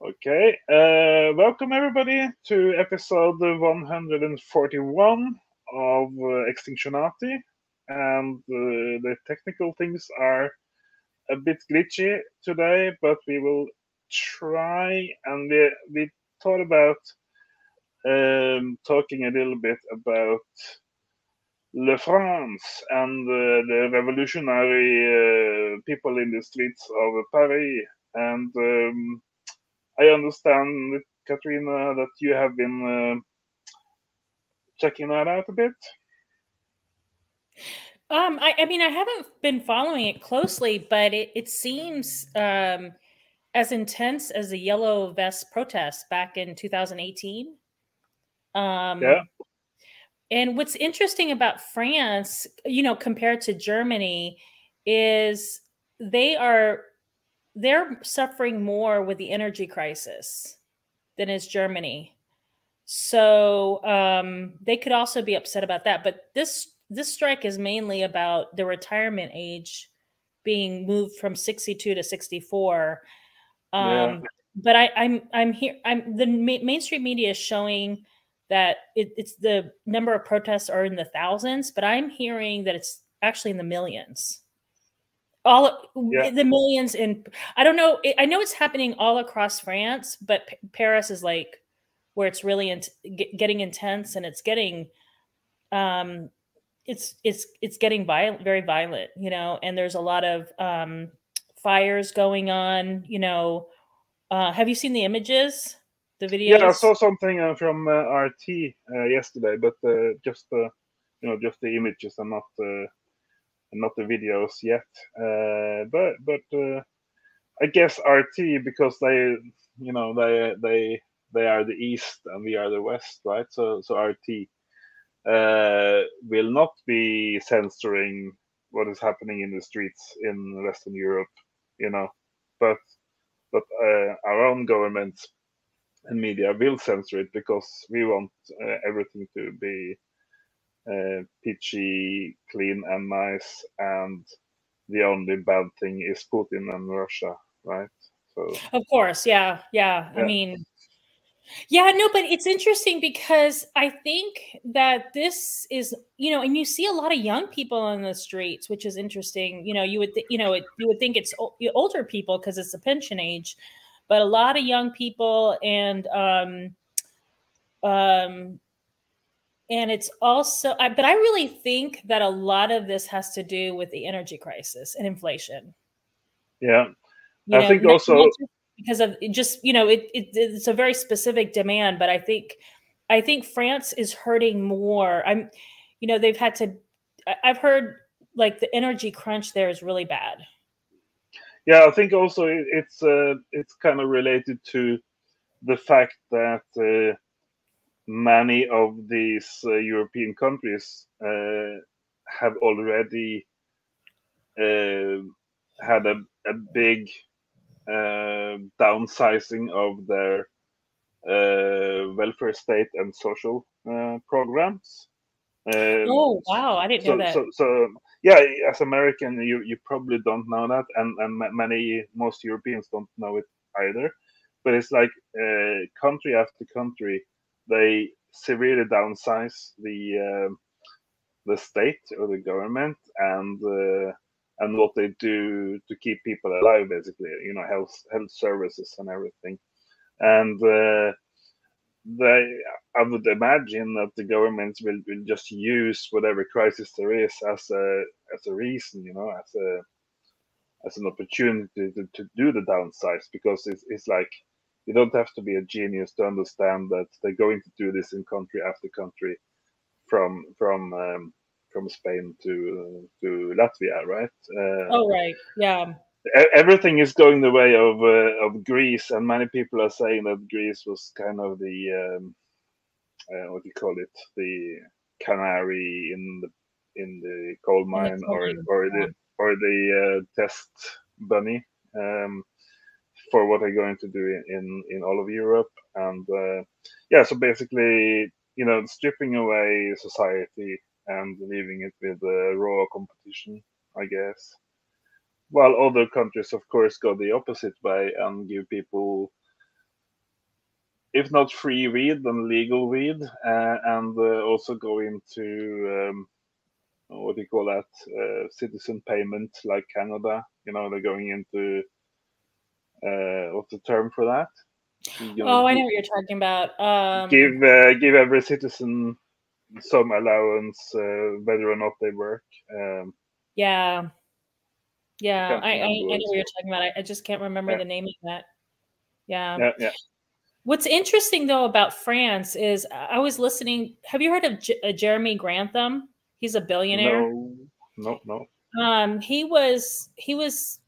Okay, uh, welcome everybody to episode 141 of uh, Extinctionati. And uh, the technical things are a bit glitchy today, but we will try. And we, we thought about um, talking a little bit about Le France and uh, the revolutionary uh, people in the streets of Paris. And um, I understand, Katrina, that you have been uh, checking that out a bit. Um, I, I, mean, I haven't been following it closely, but it, it seems um, as intense as the Yellow Vest protests back in 2018. Um, yeah. And what's interesting about France, you know, compared to Germany, is they are they're suffering more with the energy crisis than is Germany. So um, they could also be upset about that. But this this strike is mainly about the retirement age being moved from 62 to 64. Um, yeah. But I, I'm I'm here. I'm the ma- mainstream media is showing that it, it's the number of protests are in the thousands, but I'm hearing that it's actually in the millions all yeah. the millions in i don't know i know it's happening all across france but P- paris is like where it's really in, getting intense and it's getting um it's it's it's getting violent very violent you know and there's a lot of um fires going on you know uh have you seen the images the videos yeah i saw something uh, from uh, rt uh, yesterday but uh, just uh, you know just the images and not uh, not the videos yet. Uh, but but uh, I guess RT because they you know they they they are the east and we are the west, right? So so RT uh, will not be censoring what is happening in the streets in Western Europe, you know, but but uh, our own governments and media will censor it because we want uh, everything to be uh, peachy, clean, and nice, and the only bad thing is Putin and Russia, right? So, of course, yeah, yeah. yeah. I mean, yeah, no, but it's interesting because I think that this is, you know, and you see a lot of young people on the streets, which is interesting. You know, you would, th- you know, it, you would think it's o- older people because it's the pension age, but a lot of young people and um, um, and it's also I, but i really think that a lot of this has to do with the energy crisis and inflation. Yeah. You i know, think also because of just you know it, it, it's a very specific demand but i think i think france is hurting more. I'm you know they've had to i've heard like the energy crunch there is really bad. Yeah i think also it's uh, it's kind of related to the fact that uh, many of these uh, European countries uh, have already uh, had a, a big uh, downsizing of their uh, welfare state and social uh, programs. Um, oh wow! I didn't so, know that. So, so yeah, as American, you you probably don't know that, and and many most Europeans don't know it either. But it's like country after country they severely downsize the uh, the state or the government and uh, and what they do to keep people alive, basically, you know, health health services and everything. And uh, they, I would imagine that the governments will, will just use whatever crisis there is as a as a reason, you know, as a as an opportunity to, to do the downsize because it's, it's like you don't have to be a genius to understand that they're going to do this in country after country from from um, from Spain to uh, to Latvia, right? Uh, oh, right, yeah. Everything is going the way of uh, of Greece, and many people are saying that Greece was kind of the um, uh, what do you call it, the canary in the in the coal mine, or or the or the uh, test bunny. Um, for what they're going to do in in, in all of Europe. And uh, yeah, so basically, you know, stripping away society and leaving it with uh, raw competition, I guess. While other countries, of course, go the opposite way and give people if not free weed, then legal weed, uh, and uh, also go into um, what do you call that? Uh, citizen payment, like Canada. You know, they're going into uh, what's the term for that? Oh, I know what you're talking about. Um, give uh, give every citizen some allowance, uh, whether or not they work. Um, yeah, yeah, I, I, I, know what you're talking about. I, I just can't remember yeah. the name of that. Yeah. yeah, yeah. What's interesting though about France is I was listening. Have you heard of J- uh, Jeremy Grantham? He's a billionaire. No, no, no. Um, he was he was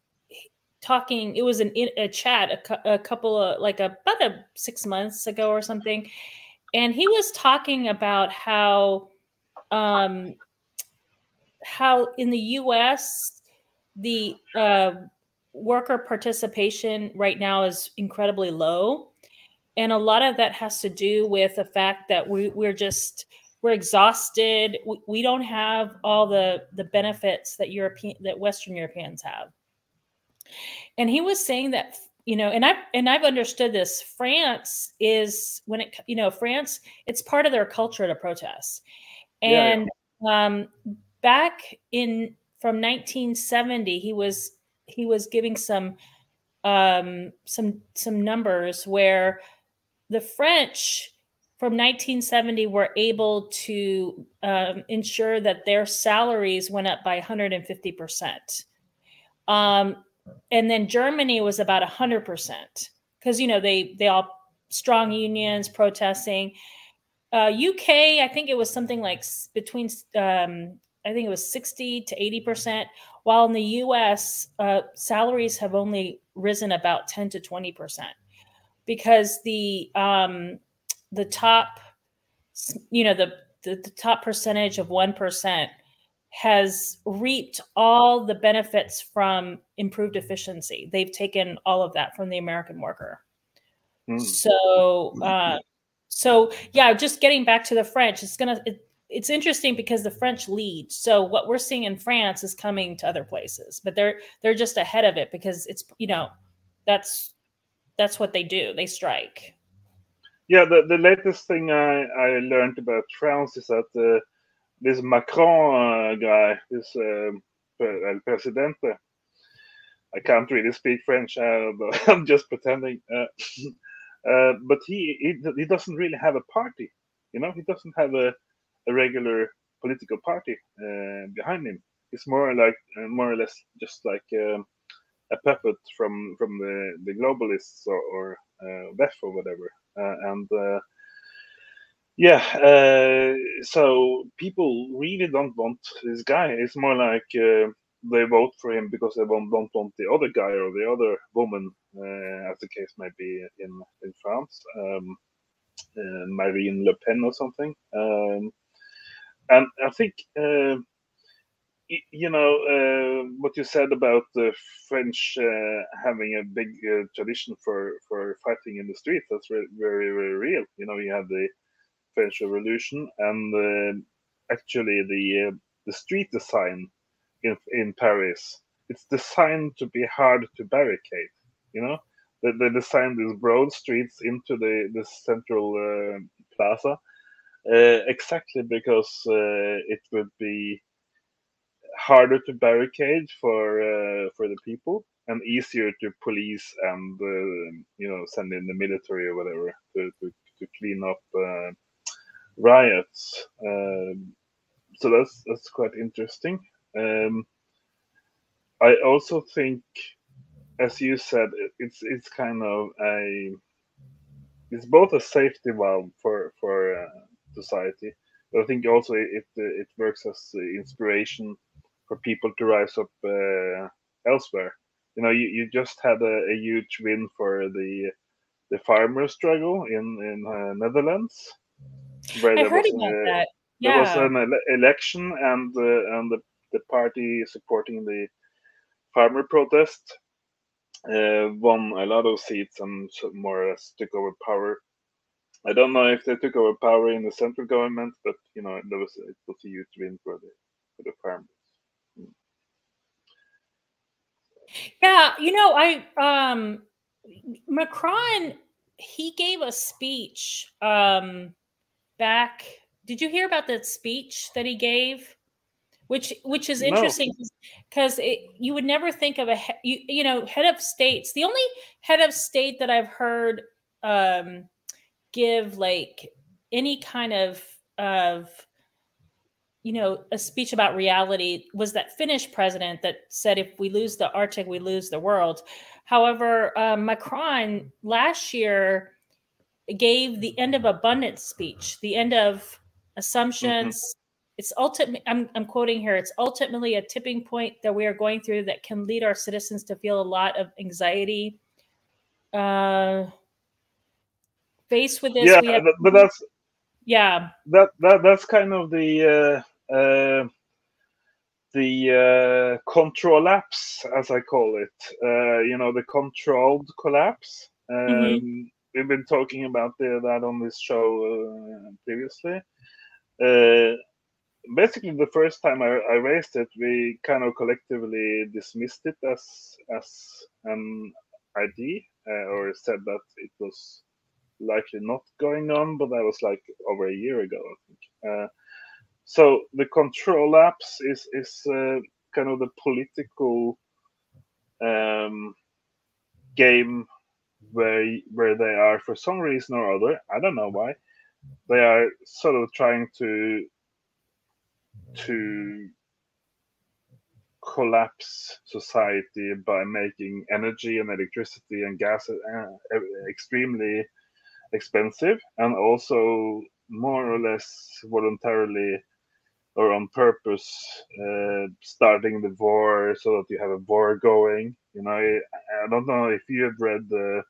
talking. It was an a chat a, a couple of like a, about a six months ago or something, and he was talking about how um how in the U.S. the uh, worker participation right now is incredibly low and a lot of that has to do with the fact that we, we're just we're exhausted we, we don't have all the the benefits that european that western europeans have and he was saying that you know and i and i've understood this france is when it you know france it's part of their culture to protest and yeah. um back in from 1970 he was he was giving some um some some numbers where the French from 1970 were able to um, ensure that their salaries went up by 150%. Um, and then Germany was about 100% because, you know, they, they all strong unions protesting. Uh, UK, I think it was something like between, um, I think it was 60 to 80%, while in the US, uh, salaries have only risen about 10 to 20% because the um, the top, you know, the, the, the top percentage of one percent has reaped all the benefits from improved efficiency. They've taken all of that from the American worker. Mm. So, uh, so yeah, just getting back to the French, it's gonna. It, it's interesting because the French lead. So what we're seeing in France is coming to other places, but they're they're just ahead of it because it's you know that's that's what they do. They strike. Yeah, the, the latest thing I, I learned about France is that uh, this Macron uh, guy, this uh, El Presidente, I can't really speak French, uh, but I'm just pretending. Uh, uh, but he, he he doesn't really have a party, you know. He doesn't have a, a regular political party uh, behind him. It's more like more or less just like um, a puppet from from the the globalists or, or uh, VEF or whatever, uh, and uh, yeah, uh, so people really don't want this guy. It's more like uh, they vote for him because they don't, don't want the other guy or the other woman, uh, as the case may be in in France, um, Marine Le Pen or something. Um, and I think you know uh, what you said about the French uh, having a big uh, tradition for for fighting in the street. That's very very, very real. You know, you had the French Revolution, and uh, actually the uh, the street design in in Paris. It's designed to be hard to barricade. You know, they, they designed these broad streets into the the central uh, plaza exactly because it would be harder to barricade for uh, for the people and easier to police and uh, you know send in the military or whatever to, to, to clean up uh, riots. Um, so that's that's quite interesting. Um, I also think, as you said, it's it's kind of a it's both a safety valve for for uh, society, but I think also it it works as inspiration for people to rise up uh, elsewhere. You know, you, you just had a, a, huge win for the the farmer struggle in in uh, Netherlands. Where I heard was, about uh, that. Yeah. There was an ele- election, and uh, and the, the party supporting the farmer protest uh, won a lot of seats and more or less took over power. I don't know if they took over power in the central government, but you know there was it was a huge win for the for the farmers. Yeah, you know, I um Macron he gave a speech um, back. Did you hear about that speech that he gave? Which which is interesting because no. you would never think of a you you know head of states. The only head of state that I've heard um, give like any kind of of you know a speech about reality was that Finnish president that said if we lose the Arctic, we lose the world. However, um, Macron last year gave the end of abundance speech, the end of assumptions. Mm-hmm. It's ultimate. I'm, I'm quoting here. It's ultimately a tipping point that we are going through that can lead our citizens to feel a lot of anxiety. Uh, faced with this, yeah, have, but that's yeah, that that that's kind of the uh, uh, the uh, controlapse, as I call it. Uh, you know, the controlled collapse. Mm-hmm. Um, mm-hmm. We've been talking about the, that on this show uh, previously. Uh, basically, the first time I, I, raised it, we kind of collectively dismissed it as as an ID, uh, or said that it was likely not going on. But that was like over a year ago, I think. Uh, so the controlapse is is uh, kind of the political um, game where where they are for some reason or other. I don't know why. They are sort of trying to to collapse society by making energy and electricity and gas uh, extremely expensive and also more or less voluntarily or on purpose uh, starting the war so that you have a war going. You know, I, I don't know if you have read uh,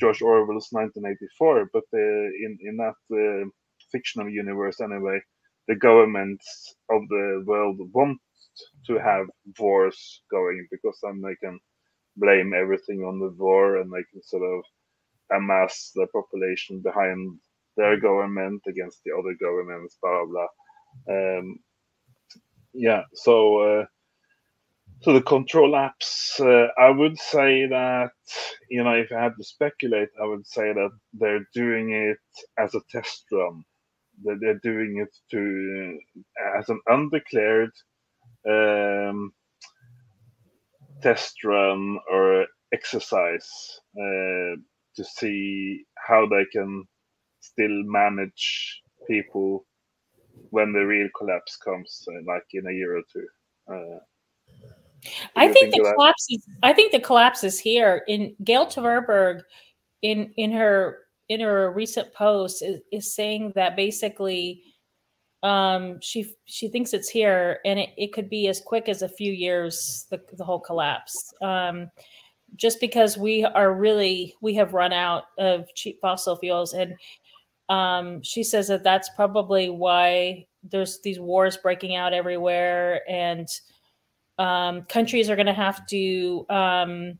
George Orwell's 1984, but in in that uh, fictional universe anyway, the governments of the world want to have wars going because then they can blame everything on the war and they can sort of amass the population behind their government against the other governments, blah blah blah. Um, yeah, so uh, so the controlapse, uh, I would say that you know if I had to speculate, I would say that they're doing it as a test run. That they're doing it to uh, as an undeclared um, test run or exercise uh, to see how they can still manage people when the real collapse comes, uh, like in a year or two. Uh, I think, think the collapse is. I think the collapse is here. In Gail Tverberg, in in her in her recent post, is, is saying that basically, um, she she thinks it's here, and it, it could be as quick as a few years. The the whole collapse. Um, just because we are really we have run out of cheap fossil fuels and um, she says that that's probably why there's these wars breaking out everywhere, and um, countries are going to have to um,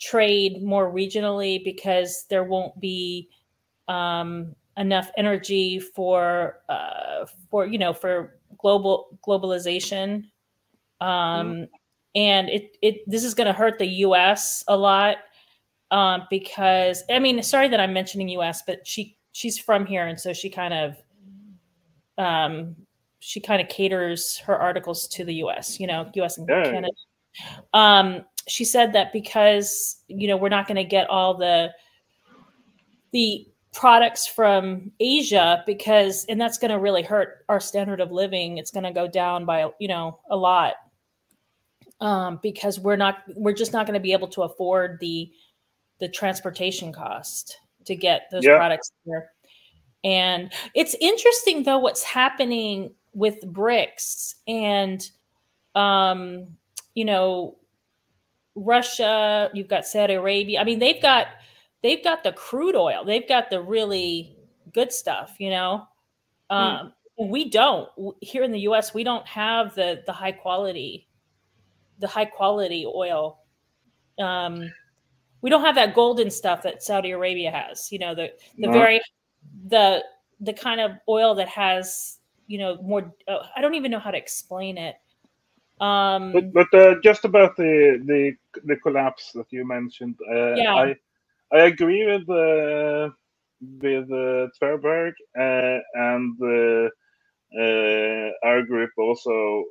trade more regionally because there won't be um, enough energy for uh, for you know for global globalization. Mm. And it it this is going to hurt the U.S. a lot um, because I mean, sorry that I'm mentioning U.S., but she she's from here, and so she kind of um, she kind of caters her articles to the U.S. You know, U.S. and yeah. Canada. Um, she said that because you know we're not going to get all the the products from Asia because and that's going to really hurt our standard of living. It's going to go down by you know a lot um, because we're not we're just not going to be able to afford the the transportation cost to get those yeah. products there. And it's interesting though what's happening with BRICS and um, you know Russia, you've got Saudi Arabia. I mean, they've got they've got the crude oil. They've got the really good stuff, you know. Hmm. Um, mm. we don't here in the US, we don't have the the high quality the high quality oil. Um, we don't have that golden stuff that Saudi Arabia has. You know, the the no. very the the kind of oil that has you know more. Uh, I don't even know how to explain it. Um, but but uh, just about the the the collapse that you mentioned, uh, yeah. I I agree with uh, with uh, Tverberg, uh, and uh, uh, our group also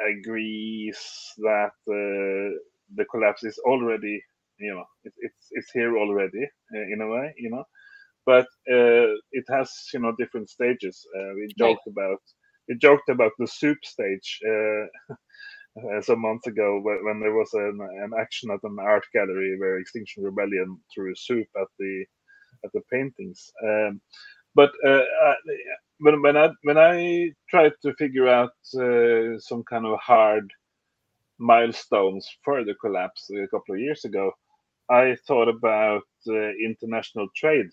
agrees that uh, the collapse is already, you know, it, it's it's here already uh, in a way, you know, but uh, it has you know different stages. Uh, we joked right. about we joked about the soup stage. Uh, some months ago, when, when there was an, an, action at an art gallery where Extinction Rebellion threw soup at the at the paintings. Um, but uh, when when I when I tried to figure out uh, some kind of hard milestones for the collapse a couple of years ago, I thought about uh, international trade.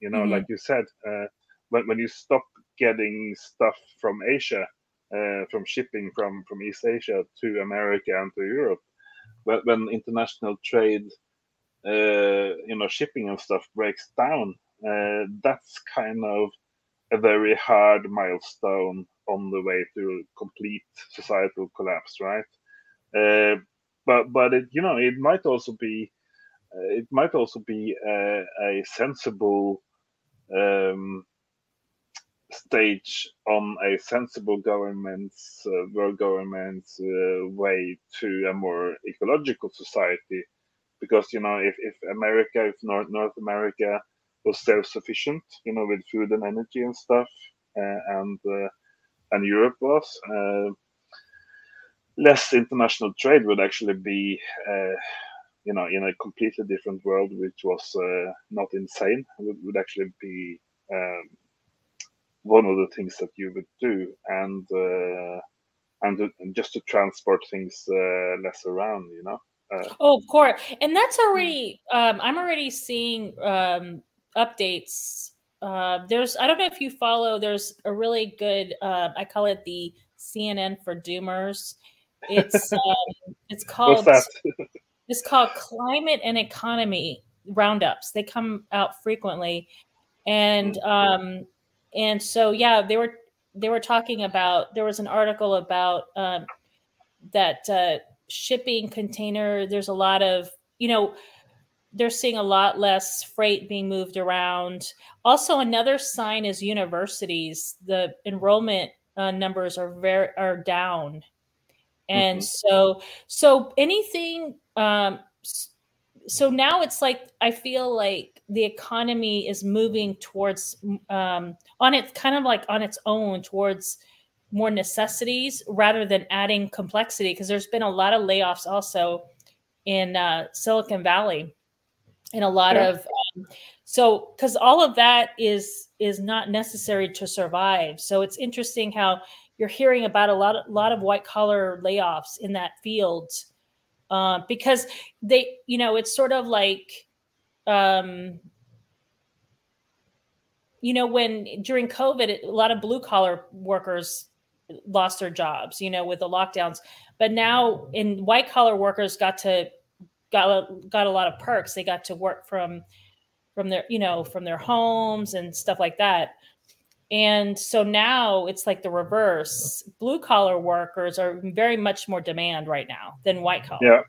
You know, mm-hmm. like you said, uh, when when you stop getting stuff from Asia, uh, from shipping from from East Asia to America and to Europe, when, when international trade, uh, you know, shipping and stuff breaks down, uh, that's kind of a very hard milestone on the way to complete societal collapse, right? Uh, but but it you know it might also be uh, it might also be a, a sensible um, stage on a sensible government's uh, world government's uh, way to a more ecological society because you know if, if america if north north america was self-sufficient, you know, with food and energy and stuff, uh, and uh, and Europe was. Uh, less international trade would actually be, you know, in a completely different world, which was not insane. Would, would actually be um, one of the things that you would do, and and, to, and just to transport things less around, you know. Uh, oh, of course, and that's already. Um, I'm already seeing um, updates. Uh, there's I don't know if you follow. There's a really good. Uh, I call it the CNN for Doomers. It's um, it's called it's called Climate and Economy Roundups. They come out frequently, and mm. um, and so yeah, they were they were talking about. There was an article about um, that uh, shipping container. There's a lot of you know they're seeing a lot less freight being moved around. Also, another sign is universities. The enrollment uh, numbers are very are down, and mm-hmm. so so anything. Um, so now it's like I feel like the economy is moving towards um, on its kind of like on its own towards more necessities rather than adding complexity because there's been a lot of layoffs also in uh, Silicon Valley and a lot yeah. of um, so because all of that is is not necessary to survive so it's interesting how you're hearing about a lot of lot of white collar layoffs in that field uh, because they you know it's sort of like um, you know when during covid a lot of blue collar workers lost their jobs you know with the lockdowns but now in white collar workers got to got a, got a lot of perks. They got to work from from their you know from their homes and stuff like that. And so now it's like the reverse. Blue collar workers are very much more demand right now than white collar. Yeah.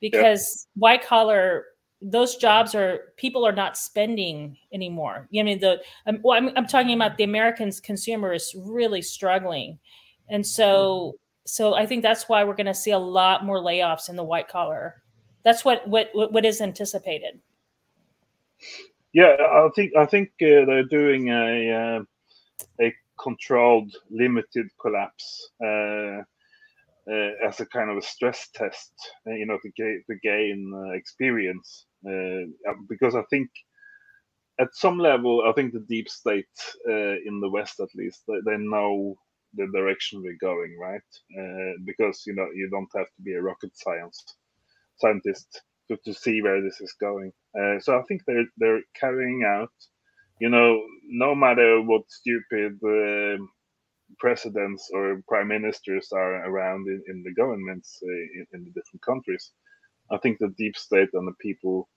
Because yeah. white collar those jobs are people are not spending anymore. You know, I mean the um, well, I'm, I'm talking about the Americans consumer is really struggling, and so so I think that's why we're going to see a lot more layoffs in the white collar that's what what what is anticipated. Yeah, I think I think uh, they're doing a uh, a controlled, limited collapse uh, uh as a kind of a stress test, uh, you know, to gain to gain uh, experience. because I think at some level, I think the deep state in the West, at least, they, they know the direction we're going, right? because you know you don't have to be a rocket science scientist to, to see where this is going. Uh, so I think they're they're carrying out, you know, no matter what stupid uh, presidents or prime ministers are around in, in the governments uh, in, in, the different countries. I think the deep state and the people,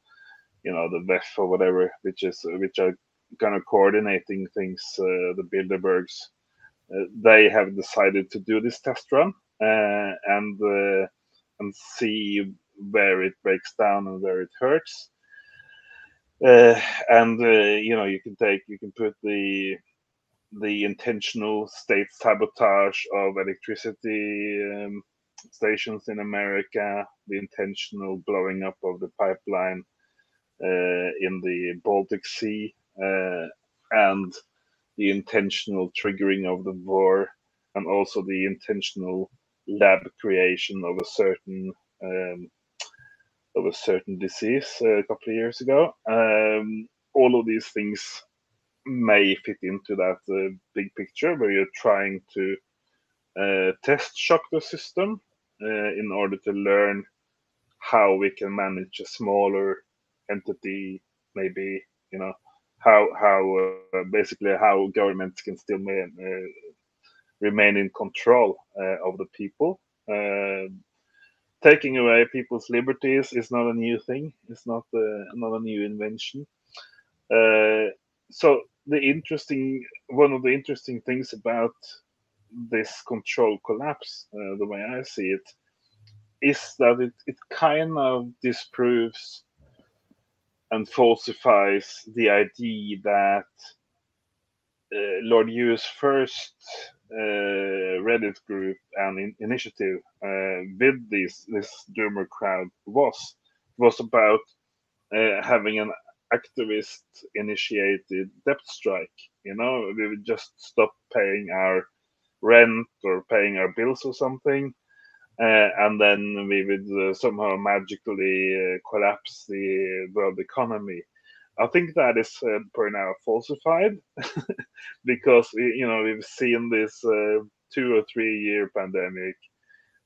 you know, the VEF or whatever, which is which are kind of coordinating things, uh, the Bilderbergs, uh, they have decided to do this test run uh, and and see where it breaks down and where it hurts. Uh, and uh, you know you can take you can put the the intentional state sabotage of electricity um, stations in America, the intentional blowing up of the pipeline uh, in the Baltic Sea, uh, and the intentional triggering of the war, and also the intentional lab creation of a certain um, of a certain disease uh, a couple of years ago. Um, all of these things may fit into that uh, big picture where you're trying to uh, test shock the system uh, in order to learn how we can manage a smaller entity, maybe you know how how uh, basically how governments can still man, uh, remain in control of the people. Taking away people's liberties is not a new thing. It's not a, not a new invention. so the interesting one of the interesting things about this control collapse, uh, the way I see it, is that it, it kind of disproves and falsifies the idea that uh, Lord Yu's first uh, Reddit group and in, initiative uh, with this this doomer crowd was was about uh, having an activist initiated debt strike. You know, we would just stop paying our rent or paying our bills or something. Uh, and then we would uh, somehow magically uh, collapse the world economy. I think that is uh, per now falsified because you know we've seen this uh, two or three year pandemic.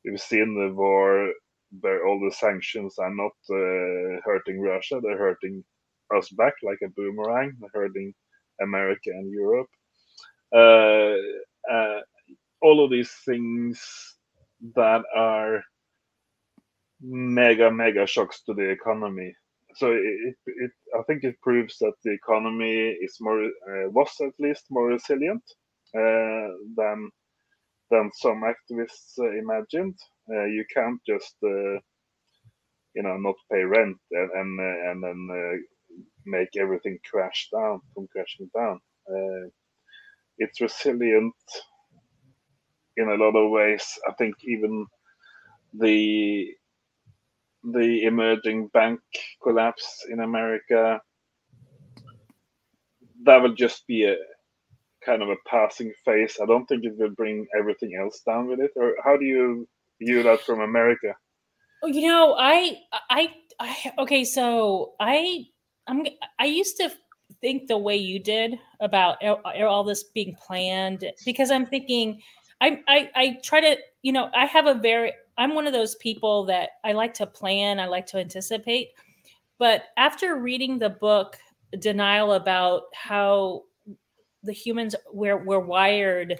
We've seen the war where all the sanctions are not uh, hurting Russia; they're hurting us back like a boomerang, hurting America and Europe. Uh, uh, all of these things that are mega mega shocks to the economy. So it, it I think it proves that the economy is more uh, was at least more resilient uh, than than some activists uh, imagined. Uh, you can't just uh, you know not pay rent and and, and then make everything crash down from crashing down. It's resilient in a lot of ways. I think even the the emerging bank collapse in America that will just be a kind of a passing phase. I don't think it will bring everything else down with it. Or how do you view that from America? Oh, you know, I, I, I, okay, so I I'm I used to think the way you did about all this being planned because I'm thinking I, I I try to you know I have a very I'm one of those people that I like to plan I like to anticipate but after reading the book denial about how the humans we're, we're wired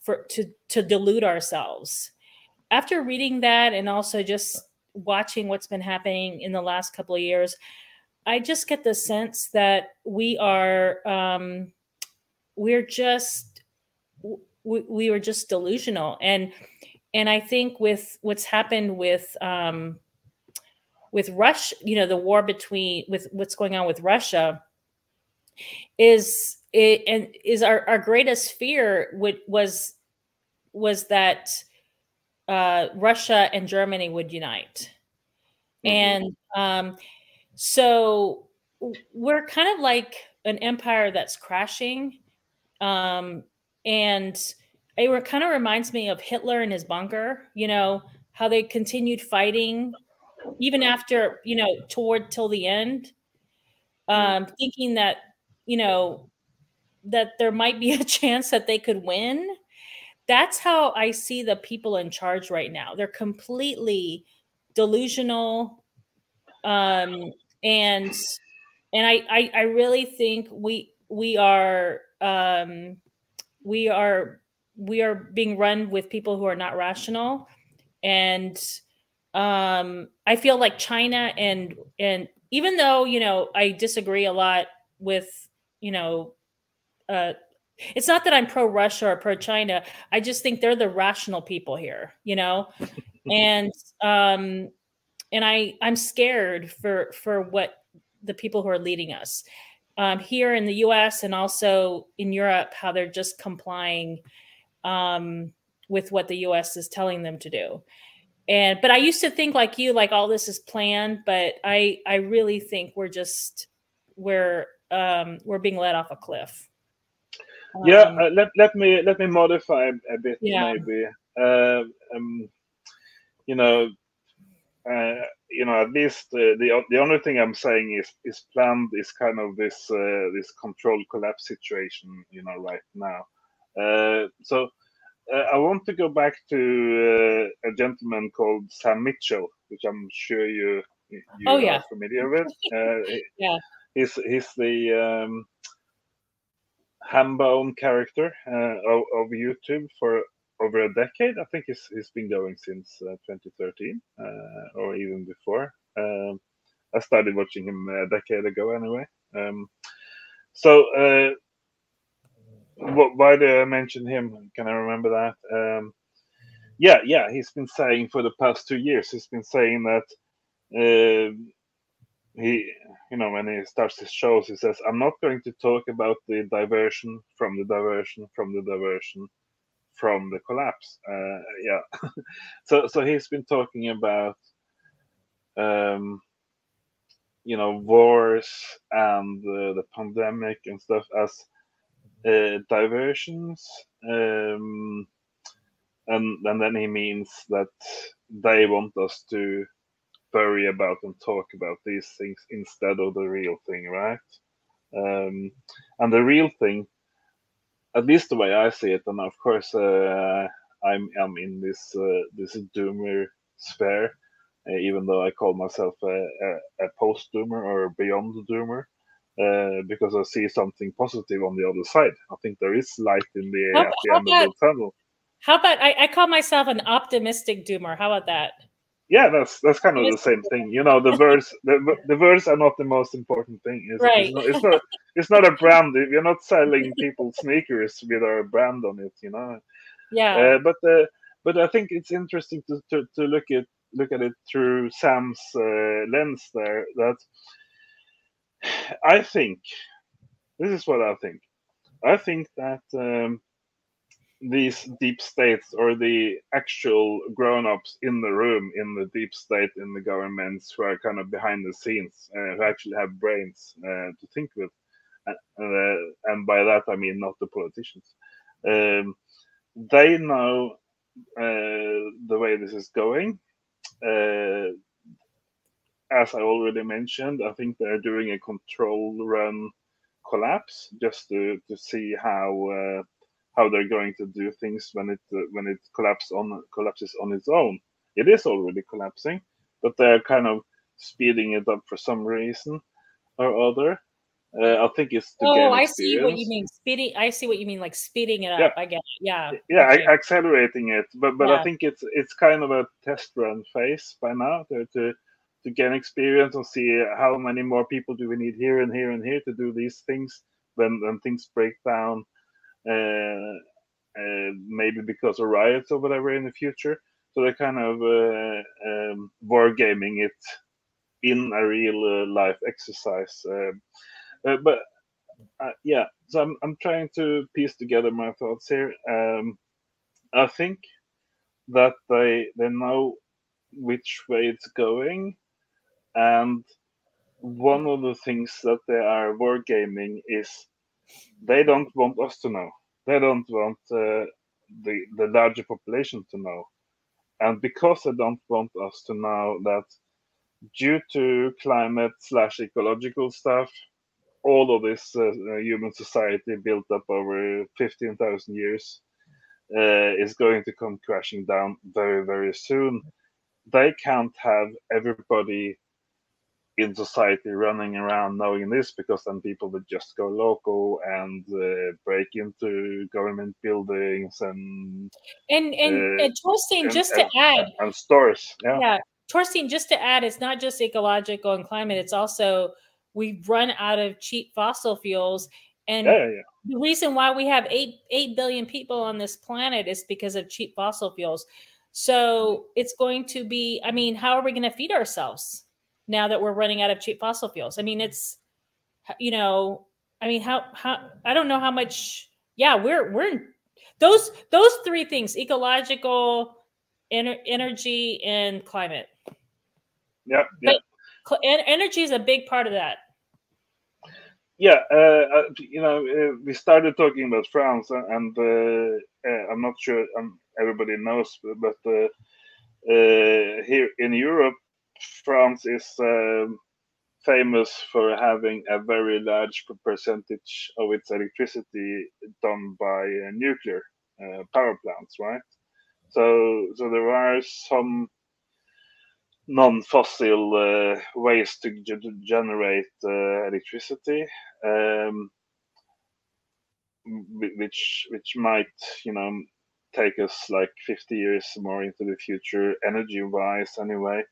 for to to delude ourselves after reading that and also just watching what's been happening in the last couple of years I just get the sense that we are um, we're just we, we were just delusional. And and I think with what's happened with um, with Russia, you know, the war between with what's going on with Russia is it and is our, our greatest fear would, was was that uh, Russia and Germany would unite. Mm-hmm. And um, so we're kind of like an empire that's crashing. Um, and it kind of reminds me of Hitler and his bunker, you know, how they continued fighting even after, you know, toward till the end, um, thinking that, you know, that there might be a chance that they could win. That's how I see the people in charge right now. They're completely delusional. Um, and and I, I I really think we we are um, we are we are being run with people who are not rational, and um, I feel like China and and even though you know I disagree a lot with you know uh, it's not that I'm pro Russia or pro China. I just think they're the rational people here, you know, and um, and I I'm scared for for what the people who are leading us um, here in the U.S. and also in Europe, how they're just complying um, with what the U.S. is telling them to do. And but I used to think like you, like all this is planned, but I I really think we're just we're um, we're being led off a cliff. Yeah, um, uh, let, let me let me modify a bit yeah. maybe. Uh, um, you know, uh, you know, at least uh, the the only thing I'm saying is is planned is kind of this uh, this control collapse situation, you know, right now. Uh, so I want to go back to uh, a gentleman called Sam Mitchell, which I'm sure you you oh, are yeah. familiar with. yeah, he's he's the um, Hambone character of, of YouTube for over a decade. I think he's, he's been going since uh, 2013 uh, or even before. Um, I started watching him a decade ago anyway. Um, so, uh, what, why did I mention him? Can I remember that? Um, yeah, yeah, he's been saying for the past two years, he's been saying that um, he, you know, when he starts his shows, he says, I'm not going to talk about the diversion from the diversion from the diversion from the collapse. Uh, yeah, so so he's been talking about um, you know wars and uh, the pandemic and stuff as uh, diversions, um, and and then he means that they want us to worry about and talk about these things instead of the real thing, right? Um, and the real thing at least the way I see it, and of course uh, I'm I'm in this uh, this doomer sphere, uh, even though I call myself a, a, a post doomer or beyond the doomer. Uh, because I see something positive on the other side. I think there is light in the, how, at the end about, of the tunnel. How about I, I call myself an optimistic doomer? How about that? yeah that's that's kind of the same thing you know the verse the, the verse are not the most important thing is right. it's, not, it's not it's not a brand you're not selling people sneakers with our brand on it you know yeah uh, but uh, but i think it's interesting to, to, to look at look at it through sam's uh, lens there that i think this is what i think. I think that um, these deep states or the actual grown-ups in the room in the deep state in the governments who are kind of behind the scenes uh, who actually have brains uh, to think with uh, and by that i mean not the politicians um, they know uh, the way this is going uh, as i already mentioned i think they're doing a control run collapse just to, to see how uh, how they're going to do things when it uh, when it collapses on collapses on its own. It is already collapsing, but they're kind of speeding it up for some reason or other. Uh, I think it's to oh, I see what you mean. Speeding. I see what you mean, like speeding it up. Yeah. I get it. Yeah. Yeah, okay. accelerating it. But but yeah. I think it's it's kind of a test run phase by now to, to to gain experience and see how many more people do we need here and here and here to do these things when when things break down uh, uh, maybe because of riots or whatever in the future. So they're kind of uh, um, wargaming it in a real life exercise. but uh, yeah, so I'm, I'm trying to piece together my thoughts here. Um, I think that they they know which way it's going, and one of the things that they are wargaming is they don't want us to know. They don't want uh, the the larger population to know, and because they don't want us to know that due to climate slash ecological stuff, all of this uh, human society built up over fifteen thousand years uh, is going to come crashing down very very soon. They can't have everybody in society running around knowing this because then people would just go local and uh, break into government buildings and and and, uh, and Torstein, just to and, add and stores yeah. Yeah Torstein, just to add it's not just ecological and climate it's also we've run out of cheap fossil fuels. And yeah, yeah. the reason why we have 8 8 billion people on this planet is because of cheap fossil fuels. So it's going to be i mean how are we going to feed ourselves now that we're running out of cheap fossil fuels. I mean, it's you know, I mean, how how I don't know how much. Yeah, we're we're in, those those three things: ecological, ener- energy, and climate. Yeah, yeah. But energy is a big part of that. Yeah, uh, uh, you know, uh, we started talking about France, and uh, uh I'm not sure um, everybody knows, but uh, here in Europe, France is um, famous for having a very large percentage of its electricity done by uh, nuclear uh, power plants, right? So, so there are some non-fossil uh, ways to generate uh, electricity, um, which which might, you know, take us like 50 years more into the future, energy-wise, anyway.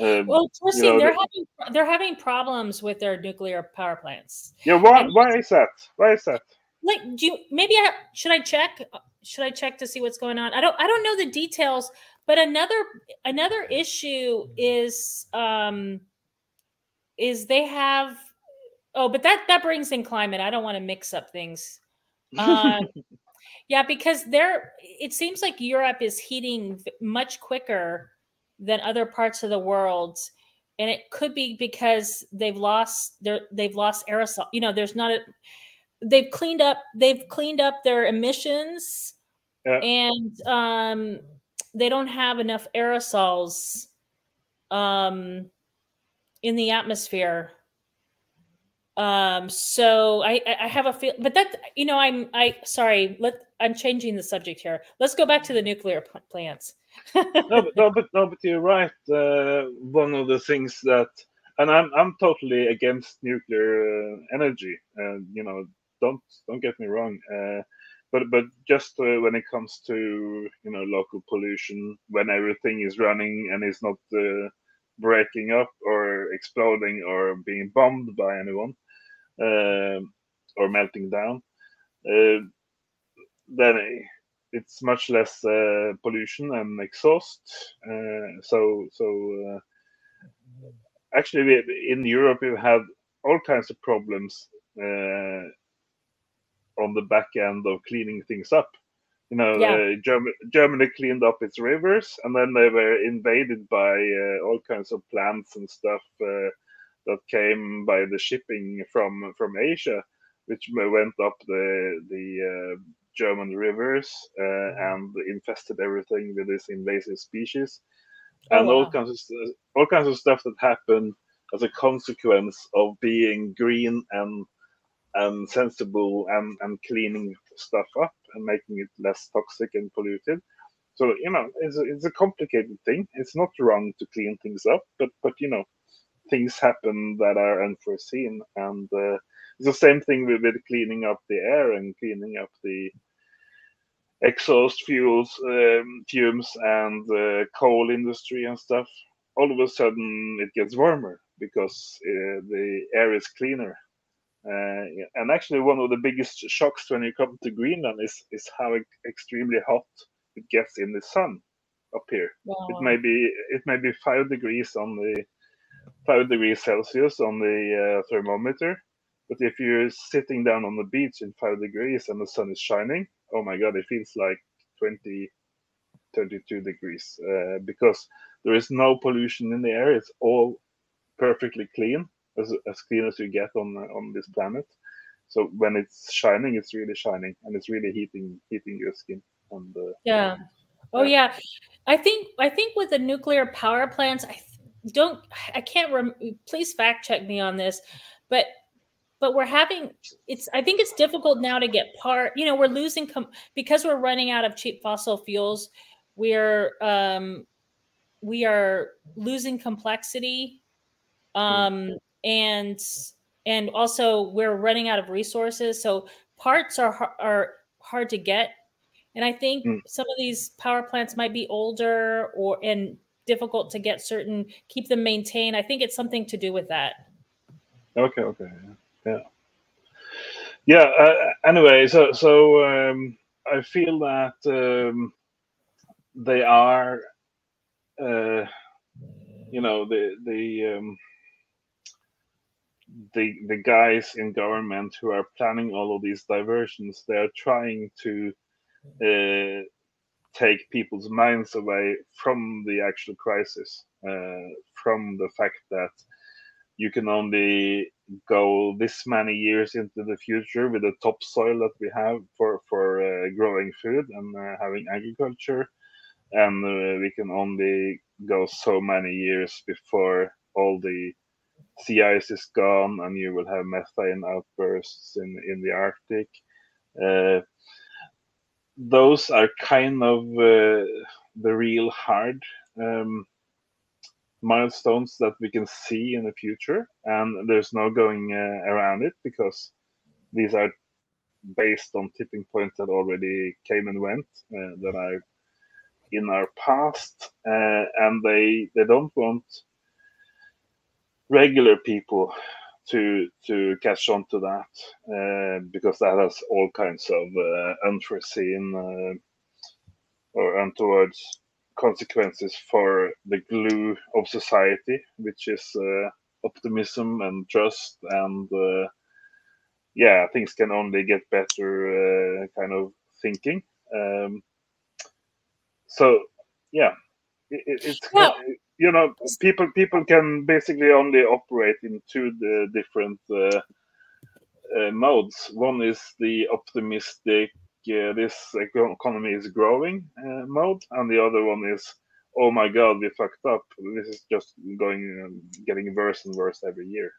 Um, well, you know, they're having they're having problems with their nuclear power plants. Yeah, why? And why is that? Why is that? Like, do you maybe I should I check? Should I check to see what's going on? I don't I don't know the details, but another another issue is um is they have oh, but that that brings in climate. I don't want to mix up things. Uh, yeah, because there it seems like Europe is heating much quicker than other parts of the world. And it could be because they've lost their they've lost aerosol you know there's not a they've cleaned up they've cleaned up their emissions yeah. and um they don't have enough aerosols um in the atmosphere. Um so i i have a feel but that you know i'm i sorry let i'm changing the subject here. Let's go back to the nuclear plants no, but, no, but no, but you're right. Uh, one of the things that, and I'm I'm totally against nuclear uh, energy. And uh, you know, don't don't get me wrong. Uh, but but just uh, when it comes to you know local pollution, when everything is running and is not uh, breaking up or exploding or being bombed by anyone um, or melting down, then it's much less uh, pollution and exhaust. Uh, so so uh, actually, we, in Europe, we've had all kinds of problems uh, on the back end of cleaning things up. You know, yeah. Uh, Germany, Germany cleaned up its rivers, and then they were invaded by uh, all kinds of plants and stuff that came by the shipping from from Asia, which went up the the German rivers uh, mm-hmm. and infested everything with this invasive species, oh, and wow. all kinds of all kinds of stuff that happened as a consequence of being green and and sensible and and cleaning stuff up and making it less toxic and polluted. So you know, it's a, it's a complicated thing. It's not wrong to clean things up, but but you know, things happen that are unforeseen, and uh, the same thing with, with cleaning up the air and cleaning up the exhaust fuels, um, fumes, and the coal industry and stuff. All of a sudden, it gets warmer because uh, the air is cleaner. Uh, and actually, one of the biggest shocks when you come to Greenland is is how extremely hot it gets in the sun up here. Wow. It may be it may be five degrees on the five degrees Celsius on the uh, thermometer, but if you're sitting down on the beach in five degrees and the sun is shining, oh my god, it feels like 20, 32 degrees uh, because there is no pollution in the air. It's all perfectly clean, as, as clean as you get on on this planet. So when it's shining, it's really shining, and it's really heating heating your skin. And uh, yeah, oh yeah, I think I think with the nuclear power plants, I don't, I can't. Rem- please fact check me on this, but but we're having it's i think it's difficult now to get part you know we're losing com- because we're running out of cheap fossil fuels we're um we are losing complexity um and and also we're running out of resources so parts are are hard to get. And i think mm. some of these power plants might be older or and difficult to get certain keep them maintained. I think it's something to do with that. Okay okay yeah yeah. Uh, anyway so so um, i feel that um, they are uh, you know the the um, the the guys in government who are planning all of these diversions they are trying to uh, take people's minds away from the actual crisis uh, from the fact that you can only go this many years into the future with the topsoil that we have for for uh, growing food and uh, having agriculture. And uh, we can only go so many years before all the sea ice is gone and you will have methane outbursts in in the arctic. Uh, those are kind of uh, the real hard um, milestones that we can see in the future, and there's no going uh, around it because these are based on tipping points that already came and went uh, that are in our past, uh, and they they don't want regular people to to catch on to that uh, because that has all kinds of uh, unforeseen uh, or untoward consequences for the glue of society, which is uh, optimism and trust and uh, yeah, things can only get better uh, kind of thinking. Um, so yeah, it, it's well, you know people people can basically only operate in two the different uh, uh, modes. One is the optimistic uh, this economy is growing uh, mode, and the other one is oh my god we fucked up. This is just going um, getting worse and worse every year.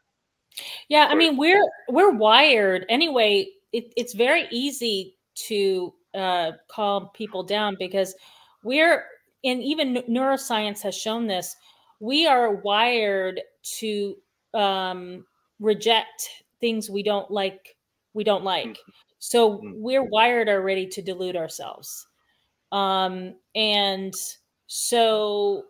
Yeah, I mean we're we're wired anyway. It, it's very easy to uh, calm people down because we're and even neuroscience has shown this, we are wired to um, reject things we don't like. We don't like. Mm-hmm. So mm-hmm. we're wired already to delude ourselves. Um, and so,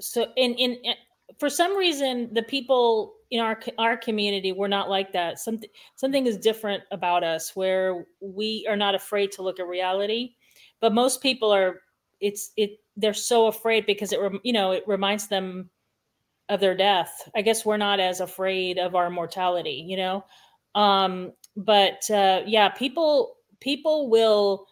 so in, in, in for some reason, the people in our our community we're not like that. Something something is different about us where we are not afraid to look at reality, but most people are. It's it they're so afraid because it you know it reminds them of their death. I guess we're not as afraid of our mortality, you know. Um, but uh, yeah, people people will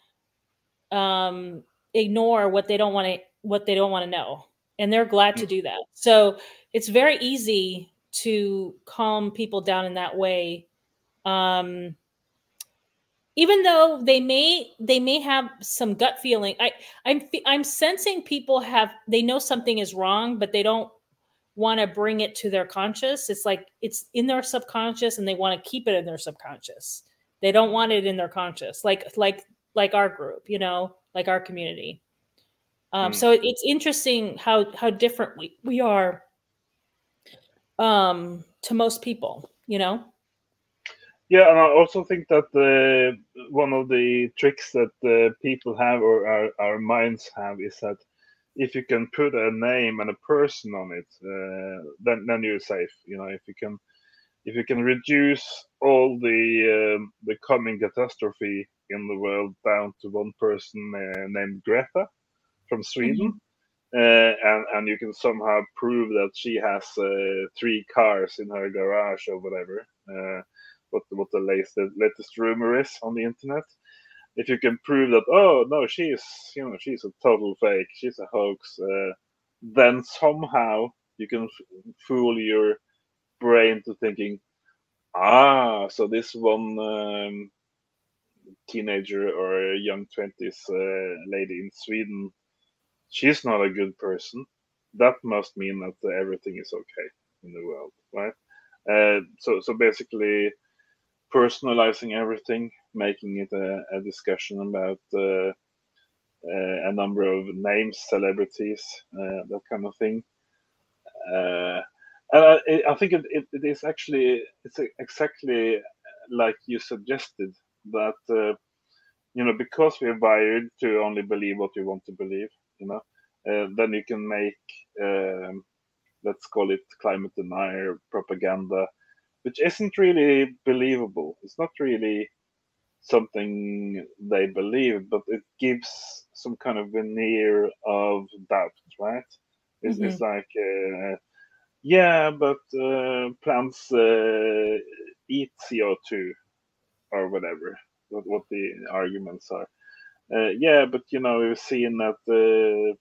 um, ignore what they don't want to what they don't want to know, and they're glad to mm. do that. So it's very easy to calm people down in that way. Um, even though they may they may have some gut feeling i i'm i'm sensing people have they know something is wrong but they don't want to bring it to their conscious it's like it's in their subconscious and they want to keep it in their subconscious. They don't want it in their conscious like like like our group you know like our community. Um, mm. so it's interesting how how different we, we are um to most people you know? Yeah, and I also think that the one of the tricks that the people have or our, our minds have is that if you can put a name and a person on it, uh, then then you're safe. You know, if you can if you can reduce all the um, the coming catastrophe in the world down to one person uh, named Greta from Sweden. Mm-hmm. Uh, and and you can somehow prove that she has uh, three cars in her garage or whatever. Uh, what what the latest latest rumor is on the internet. If you can prove that, oh no, she's you know she's a total fake, she's a hoax, uh, then somehow you can f- fool your brain to thinking, ah, so this one um, teenager or young twenties uh, lady in Sweden, she's not a good person. That must mean that everything is okay in the world, right? Uh, so so basically personalizing everything, making it a, a discussion about uh, uh, a number of names, celebrities, uh, that kind of thing. Uh, and I, I think it, it, it is actually it's exactly like you suggested that you know because we're wired to only believe what we want to believe, you know, uh, then you can make um, let's call it climate denier propaganda which isn't really believable. It's not really something they believe, but it gives some kind of veneer of doubt, right? It's, mm-hmm. it's like, uh, yeah, but uh, plants uh, eat CO2 or whatever, what, what the arguments are. Uh, yeah, but you know, we've seen that uh,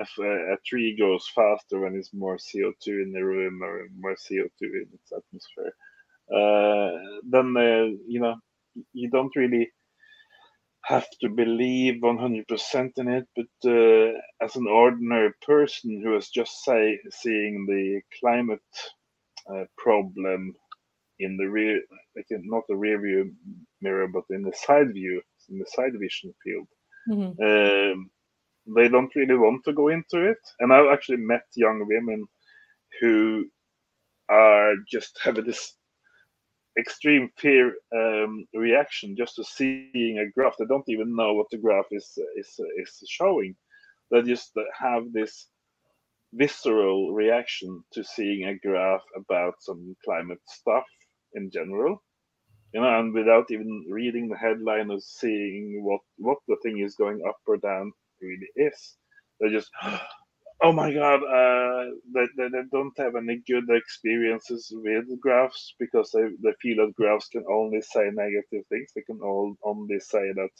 a, a, tree goes faster when it's more CO2 in the room or more CO2 in its atmosphere, uh, then uh, you know you don't really have to believe 100% in it, but uh, as an ordinary person who is just say seeing the climate uh, problem in the rear, like not the rear view mirror, but in the side view, in the side vision field, mm-hmm. um, they don't really want to go into it. And I've actually met young women who are just having this extreme fear um, reaction just to seeing a graph. They don't even know what the graph is is is showing. They just have this visceral reaction to seeing a graph about some climate stuff in general you know and without even reading the headline or seeing what what the thing is going up or down really is they just oh my god uh, they, they, they, don't have any good experiences with graphs because they, they feel that graphs can only say negative things. They can all, only say that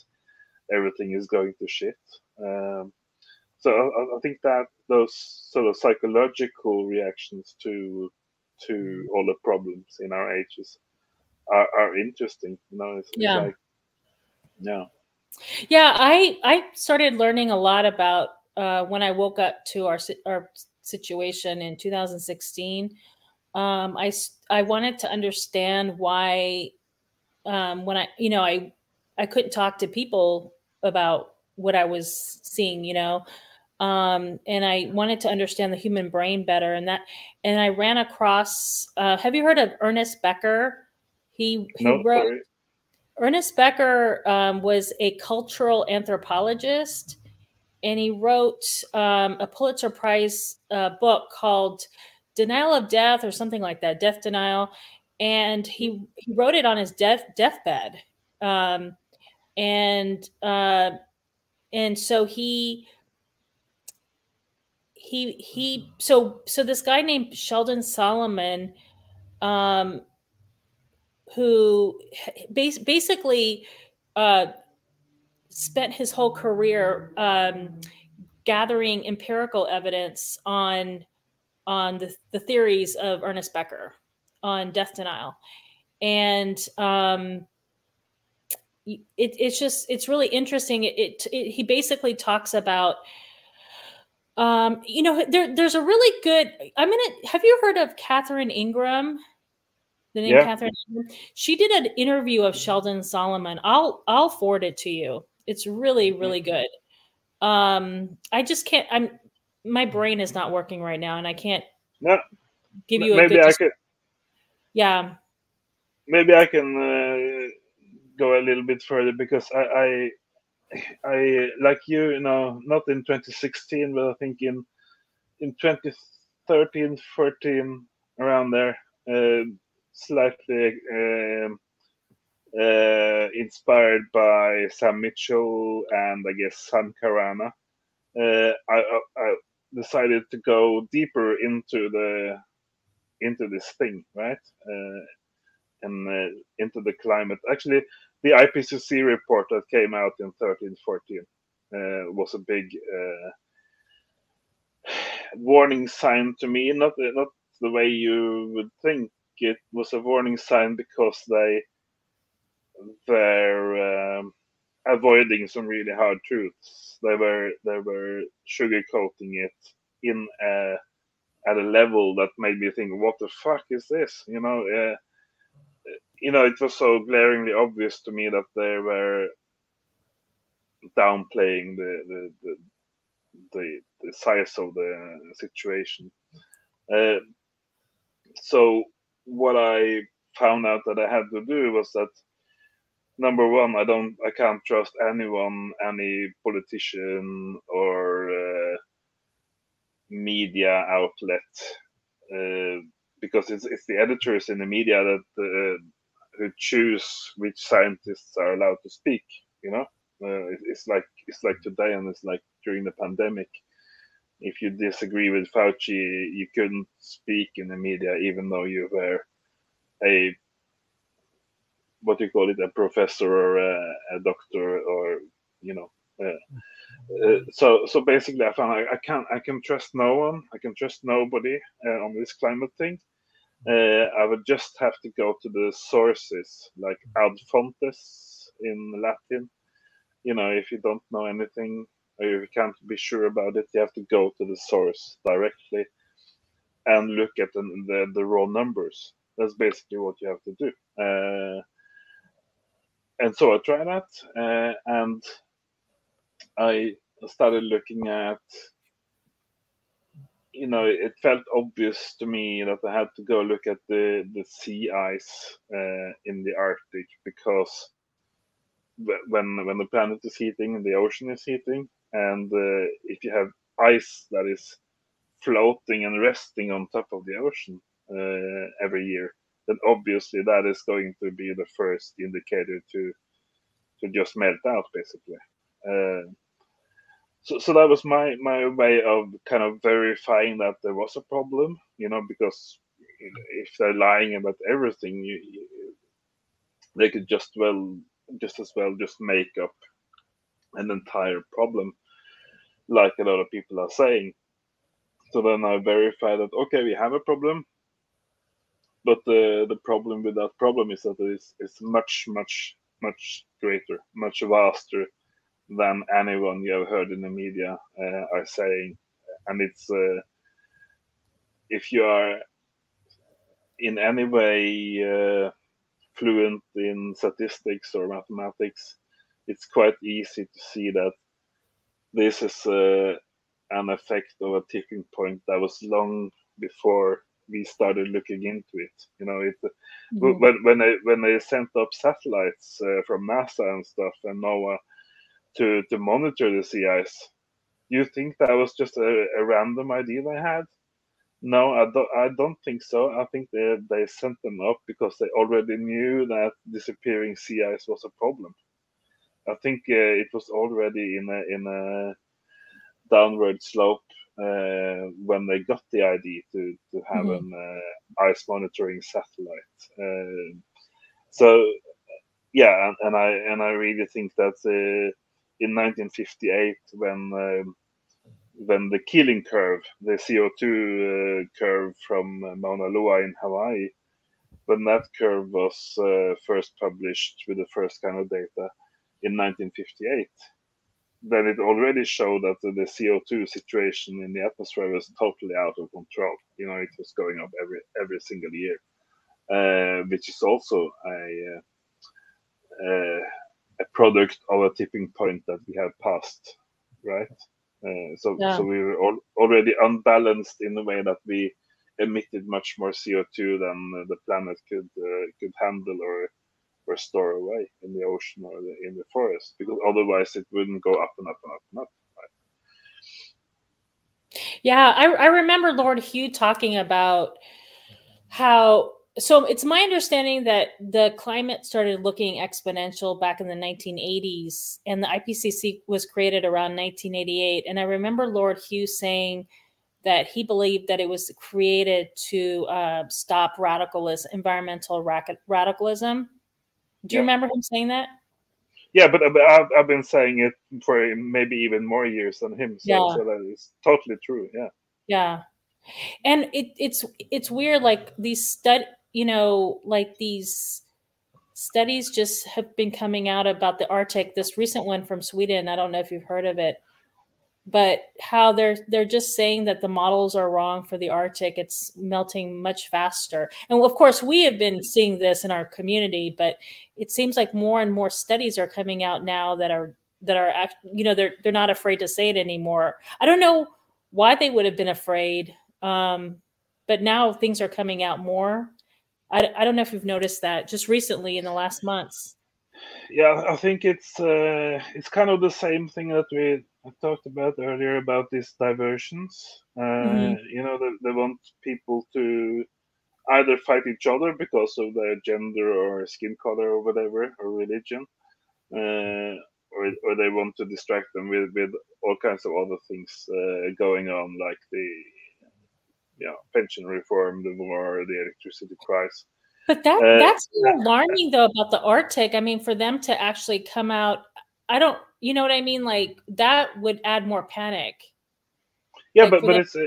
everything is going to shit. Um, so I, I, think that those sort of psychological reactions to to all the problems in our ages are, are interesting you know it's, yeah. like, yeah yeah i i started learning a lot about uh, when I woke up to our our situation in 2016, um, I I wanted to understand why um, when I you know I I couldn't talk to people about what I was seeing, you know, um, and I wanted to understand the human brain better, and that and I ran across. Uh, have you heard of Ernest Becker? He he wrote. Sorry. Ernest Becker um, was a cultural anthropologist and he wrote um, a Pulitzer Prize uh, book called Denial of Death or something like that, Death Denial. And he, he wrote it on his death deathbed. Um, and uh, and so he he he so so this guy named Sheldon Solomon um, who basically uh, spent his whole career um, gathering empirical evidence on on the, the theories of Ernest Becker on death denial, and um, it, it's just it's really interesting. It, it, it, he basically talks about. Um, you know, there, there's a really good. I'm gonna. Have you heard of Catherine Ingram? The name yeah. Catherine. She did an interview of Sheldon Solomon. I'll I'll forward it to you. It's really, really good. Um, I just can't. I'm my brain is not working right now, and I can't no. give you. maybe I could. Yeah. Maybe I can uh, go a little bit further because I, I, I like you, you know, not in 2016, but I think in in 2013, 14, around there, uh, slightly. Um, uh, inspired by Sam Mitchell and I guess Sam Carana. Uh, I, I, decided to go deeper into the into this thing, right? Uh, and uh, into the climate. Actually, the IPCC report that came out in 13, 14 uh, was a big uh, warning sign to me. Not not the way you would think. It was a warning sign because they they're um, avoiding some really hard truths. They were they were sugarcoating it in a, at a level that made me think, what the fuck is this? You know, uh, you know, it was so glaringly obvious to me that they were downplaying the the the, the, the size of the situation. Uh, so what I found out that I had to do was that number one, I don't, I can't trust anyone, any politician or uh, media outlet, uh, because it's it's the editors in the media that uh, who choose which scientists are allowed to speak. You know, uh, it's like it's like today, and it's like during the pandemic. If you disagree with Fauci, you couldn't speak in the media, even though you were a what do you call it, a professor or a, a doctor or you know. Uh, uh, so so basically, I found I, I can I can trust no one. I can trust nobody uh, on this climate thing. Uh, I would just have to go to the sources, like ad fontes in Latin. You know, if you don't know anything you can't be sure about it, you have to go to the source directly and look at the, the, the raw numbers. That's basically what you have to do. Uh, and so I tried that, uh, and I started looking at you know, it felt obvious to me that I had to go look at the the sea ice uh, in the Arctic because when when the planet is heating and the ocean is heating, and uh, if you have ice that is floating and resting on top of the ocean uh, every year, then obviously that is going to be the first indicator to to just melt out, basically. Uh, so, so that was my my way of kind of verifying that there was a problem you know because if they're lying about everything you, you, they could just well just as well just make up an entire problem like a lot of people are saying so then i verify that okay we have a problem but the the problem with that problem is that it is it's much much much greater much vaster than anyone you have heard in the media uh, are saying. And it's uh, if you are in any way uh, fluent in statistics or mathematics, it's quite easy to see that this is uh, an effect of a tipping point that was long before we started looking into it. You know, it mm-hmm. when when they when they sent up satellites uh, from NASA and stuff and NOAA to to monitor the sea ice. You think that was just a, a random idea they had? No, I don't. I don't think so. I think they they sent them up because they already knew that disappearing sea ice was a problem. I think uh, it was already in a in a downward slope uh, when they got the idea to to have mm-hmm. an uh, ice monitoring satellite. Uh, so yeah, and, and, I and I really think that uh, in 1958 when um, when the Keeling curve, the CO2 uh, curve from Mauna Loa in Hawaii, when that curve was uh, first published with the first kind of data in 1958, then it already showed that the CO2 situation in the atmosphere was totally out of control. You know, it was going up every every single year, uh, which is also a uh, uh, a product of a tipping point that we have passed, right? Uh, so, yeah. so we were all, already unbalanced in the way that we emitted much more CO2 than the planet could uh, could handle or or store away in the ocean or the, in the forest, because otherwise it wouldn't go up and up and up and up. Right? Yeah, I, I remember Lord Hugh talking about how so it's my understanding that the climate started looking exponential back in the 1980s and the ipcc was created around 1988 and i remember lord hugh saying that he believed that it was created to uh, stop radicalism environmental radicalism do you yeah. remember him saying that yeah but, but I've, I've, been saying it for maybe even more years than him so, yeah. so that is totally true yeah yeah and it, it's it's weird like these stud you know, like these studies just have been coming out about the Arctic. This recent one from Sweden, I don't know if you've heard of it, but how they're they're just saying that the models are wrong for the Arctic. It's melting much faster, and of course, we have been seeing this in our community. But it seems like more and more studies are coming out now that are that are you know they're they're not afraid to say it anymore. I don't know why they would have been afraid, um, but now things are coming out more I, I don't know if you've noticed that just recently in the last months. Yeah, I think it's uh, it's kind of the same thing that we talked about earlier about these diversions. Uh, mm-hmm. You know, they, they want people to either fight each other because of their gender or skin color or whatever or religion, uh, or or they want to distract them with with all kinds of other things uh, going on, like the you know pension reform, the war, the electricity price. But that uh, that's alarming though about the Arctic. I mean, for them to actually come out, I don't, you know what I mean? Like that would add more panic. Yeah, like but but it's uh,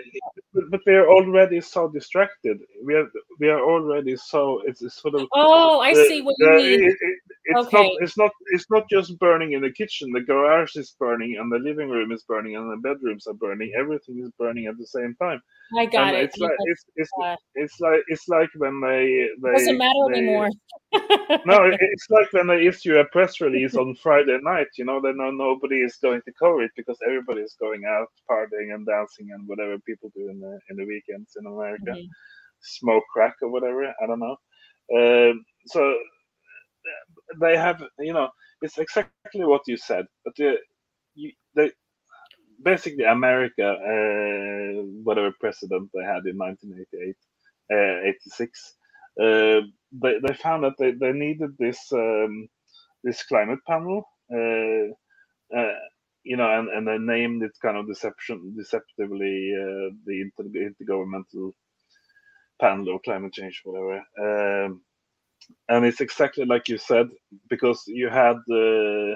but they're already so distracted. We are we are already so it's, it's sort of. Oh, I see what you mean. It, it, it's okay. not it's not it's not just burning in the kitchen. The garage is burning, and the living room is burning, and the bedrooms are burning. Everything is burning at the same time. I got and it. It's like it's it's, it's like it's like when they they doesn't matter they, anymore. no, it's like when they issue a press release on Friday night. You know, they know nobody is going to cover it because everybody is going out partying and dancing and whatever people do in the in the weekends in America, mm-hmm. smoke crack or whatever. I don't know. Um, so they have, you know, it's exactly what you said. But the, you, they, basically America, uh, whatever president they had in 1988, uh, 86, uh, they, they found that they, they needed this um, this climate panel, uh, uh, you know, and, and they named it kind of deception, deceptively uh, the inter- intergovernmental panel of climate change, whatever. Um, and it's exactly like you said because you had uh,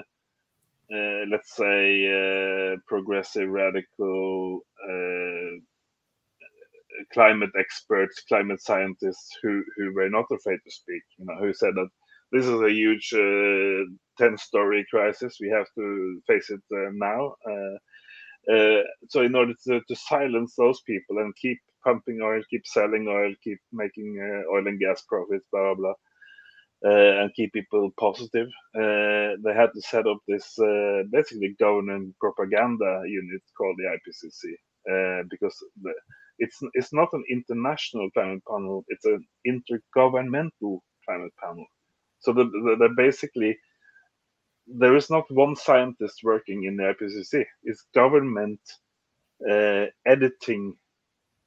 uh, let's say uh, progressive radical uh, climate experts climate scientists who who were not afraid to speak you know who said that this is a huge uh, 10 story crisis. We have to face it uh, now. So in order to, to silence those people and keep pumping oil keep selling oil keep making oil and gas profits blah blah blah and keep people positive. Uh, they had to set up this uh, basically government propaganda unit called the IPCC uh, because the, it's it's not an international climate panel; it's an intergovernmental climate panel. So the, the, the basically there is not one scientist working in the IPCC. It's government uh, editing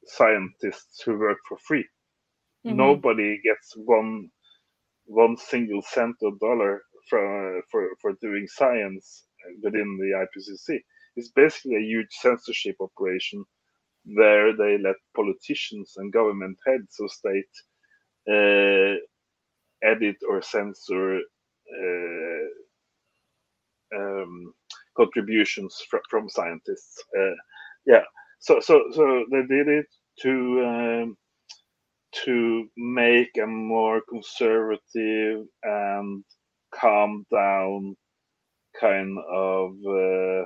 scientists who work for free. Mm-hmm. Nobody gets one one single cent or dollar for, for, for doing science within the IPCC. It's basically a huge censorship operation where they let politicians and government heads of state uh, edit or censor uh, um, contributions fr- from scientists. Uh, yeah, so so so they did it to um, to make a more conservative and calm down kind of uh,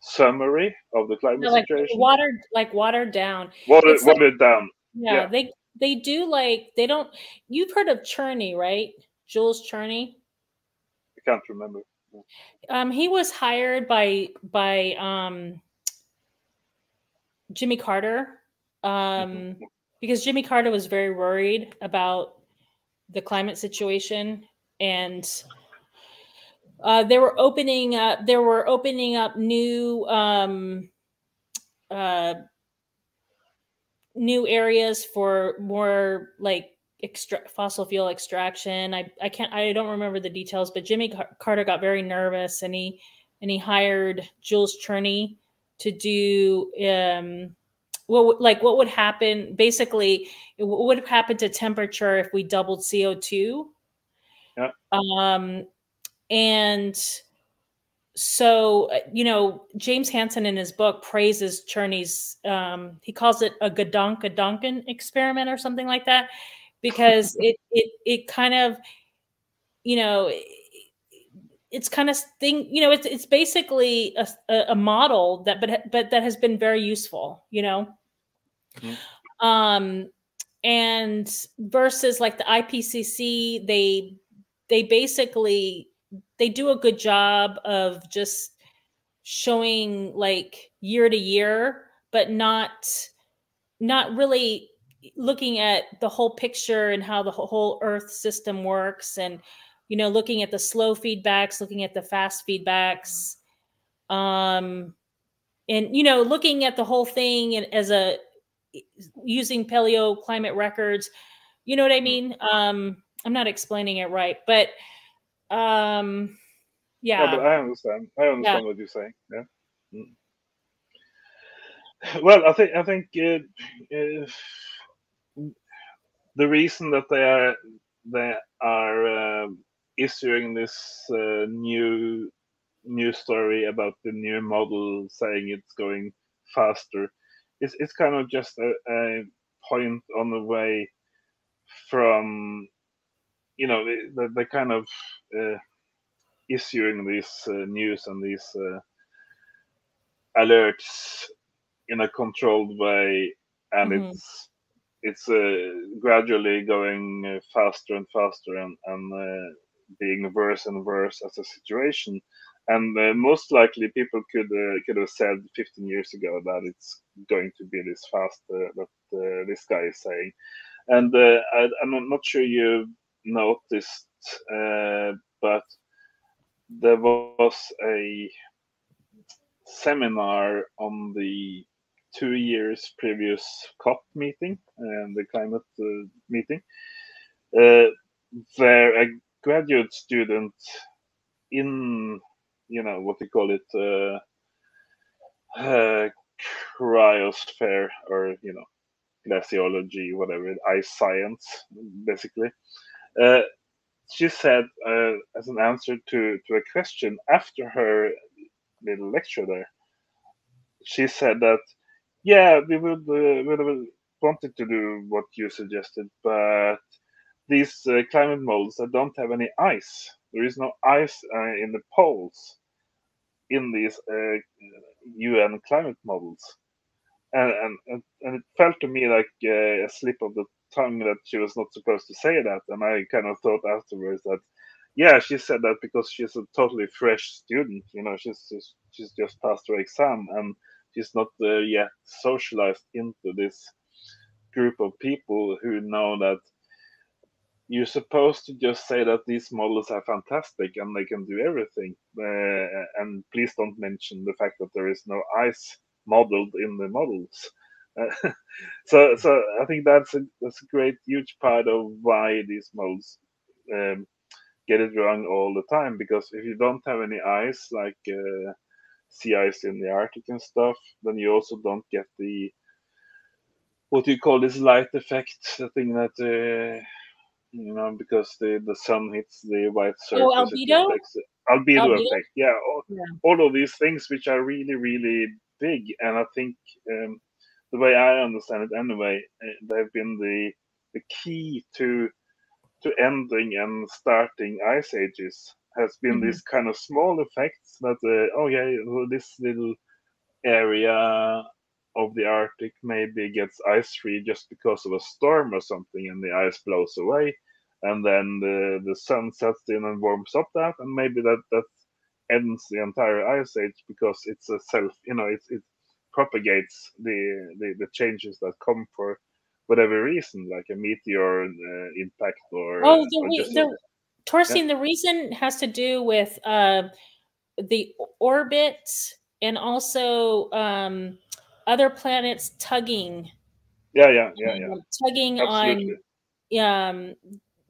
summary of the climate like situation. Watered, like watered down. Watered, watered like, down. Yeah, yeah, they they do like they don't. You've heard of Charney, right? Jules Charney. I can't remember. Um, he was hired by by um Jimmy Carter. Um, mm-hmm because Jimmy Carter was very worried about the climate situation and uh, they were opening up there were opening up new um, uh, new areas for more like extra- fossil fuel extraction. I, I can't i don't remember the details but jimmy Car- carter got very nervous and he and he hired jules charney to do um, what like what would happen basically what would happen to temperature if we doubled co2 yeah. um and so uh, you know james hansen in his book praises charney's um he calls it a Godonka Duncan experiment or something like that because it it it kind of you know it's kind of thing you know it's it's basically a, a model that but but that has been very useful you know mm-hmm. um and versus like the IPCC they they basically they do a good job of just showing like year to year but not not really looking at the whole picture and how the whole earth system works and you know, looking at the slow feedbacks, looking at the fast feedbacks, um, and you know, looking at the whole thing and as a using paleo climate records. You know what I mm-hmm. mean? Um, I'm not explaining it right, but um, Yeah, but I understand. I understand yeah. what you're saying. Yeah. Mm. Well, I think I think uh, uh, the reason that they are they are uh, issuing this uh, new new story about the new model saying it's going faster it's, it's kind of just a, a point on the way from you know the, the kind of uh, issuing these uh, news and these uh, alerts in a controlled way and mm-hmm. it's it's uh, gradually going uh, faster and faster and, and uh, being worse and worse as a situation. And uh, most likely, people could uh, could have said 15 years ago that it's going to be this fast uh, that this guy is saying. And I, am not sure you noticed, but there was a seminar on the two years previous COP meeting and the climate uh, meeting, uh, where a graduate student in, you know, what we call it, uh, uh, cryosphere or, you know, glaciology, whatever, ice science, basically. Uh, she said, uh, as an answer to, to a question after her little lecture there, she said that yeah, we would uh, would have wanted to do what you suggested, but these uh, climate models that don't have any ice. There is no ice uh, in the poles in these UN uh, climate models, and, and and it felt to me like uh, a slip of the tongue that she was not supposed to say that, and I kind of thought afterwards that yeah, she said that because she's a totally fresh student. You know, she's just, she's just passed her exam, and she's not uh, yet socialized into this group of people who know that you're supposed to just say that these models are fantastic and they can do everything uh, and please don't mention the fact that there is no ice modeled in the models. Uh, so so i think that's a that's a great huge part of why these models um, get it wrong all the time because if you don't have any ice like uh, sea ice in the Arctic and stuff, then you also don't get the what do you call this light effect, the thing that uh, you know because the the sun hits the white oh, surface. Oh, albedo. albedo, albedo effect. Yeah all, yeah. all of these things which are really really big, and I think um, the way I understand it anyway, uh, they've been the the key to to ending and starting ice ages has been mm-hmm. this kind of small effects that uh, oh yeah this little area of the Arctic maybe gets ice free just because of a storm or something and the ice blows away and then the, the sun sets in and warms up that and maybe that that ends the entire ice age because it's a self you know it, it propagates the, the the changes that come for whatever reason like a meteor uh, impact or oh the, or the, Torstein, the reason has to do with uh, the orbit and also um, other planets tugging. Yeah, yeah, yeah, yeah. tugging Absolutely. on um,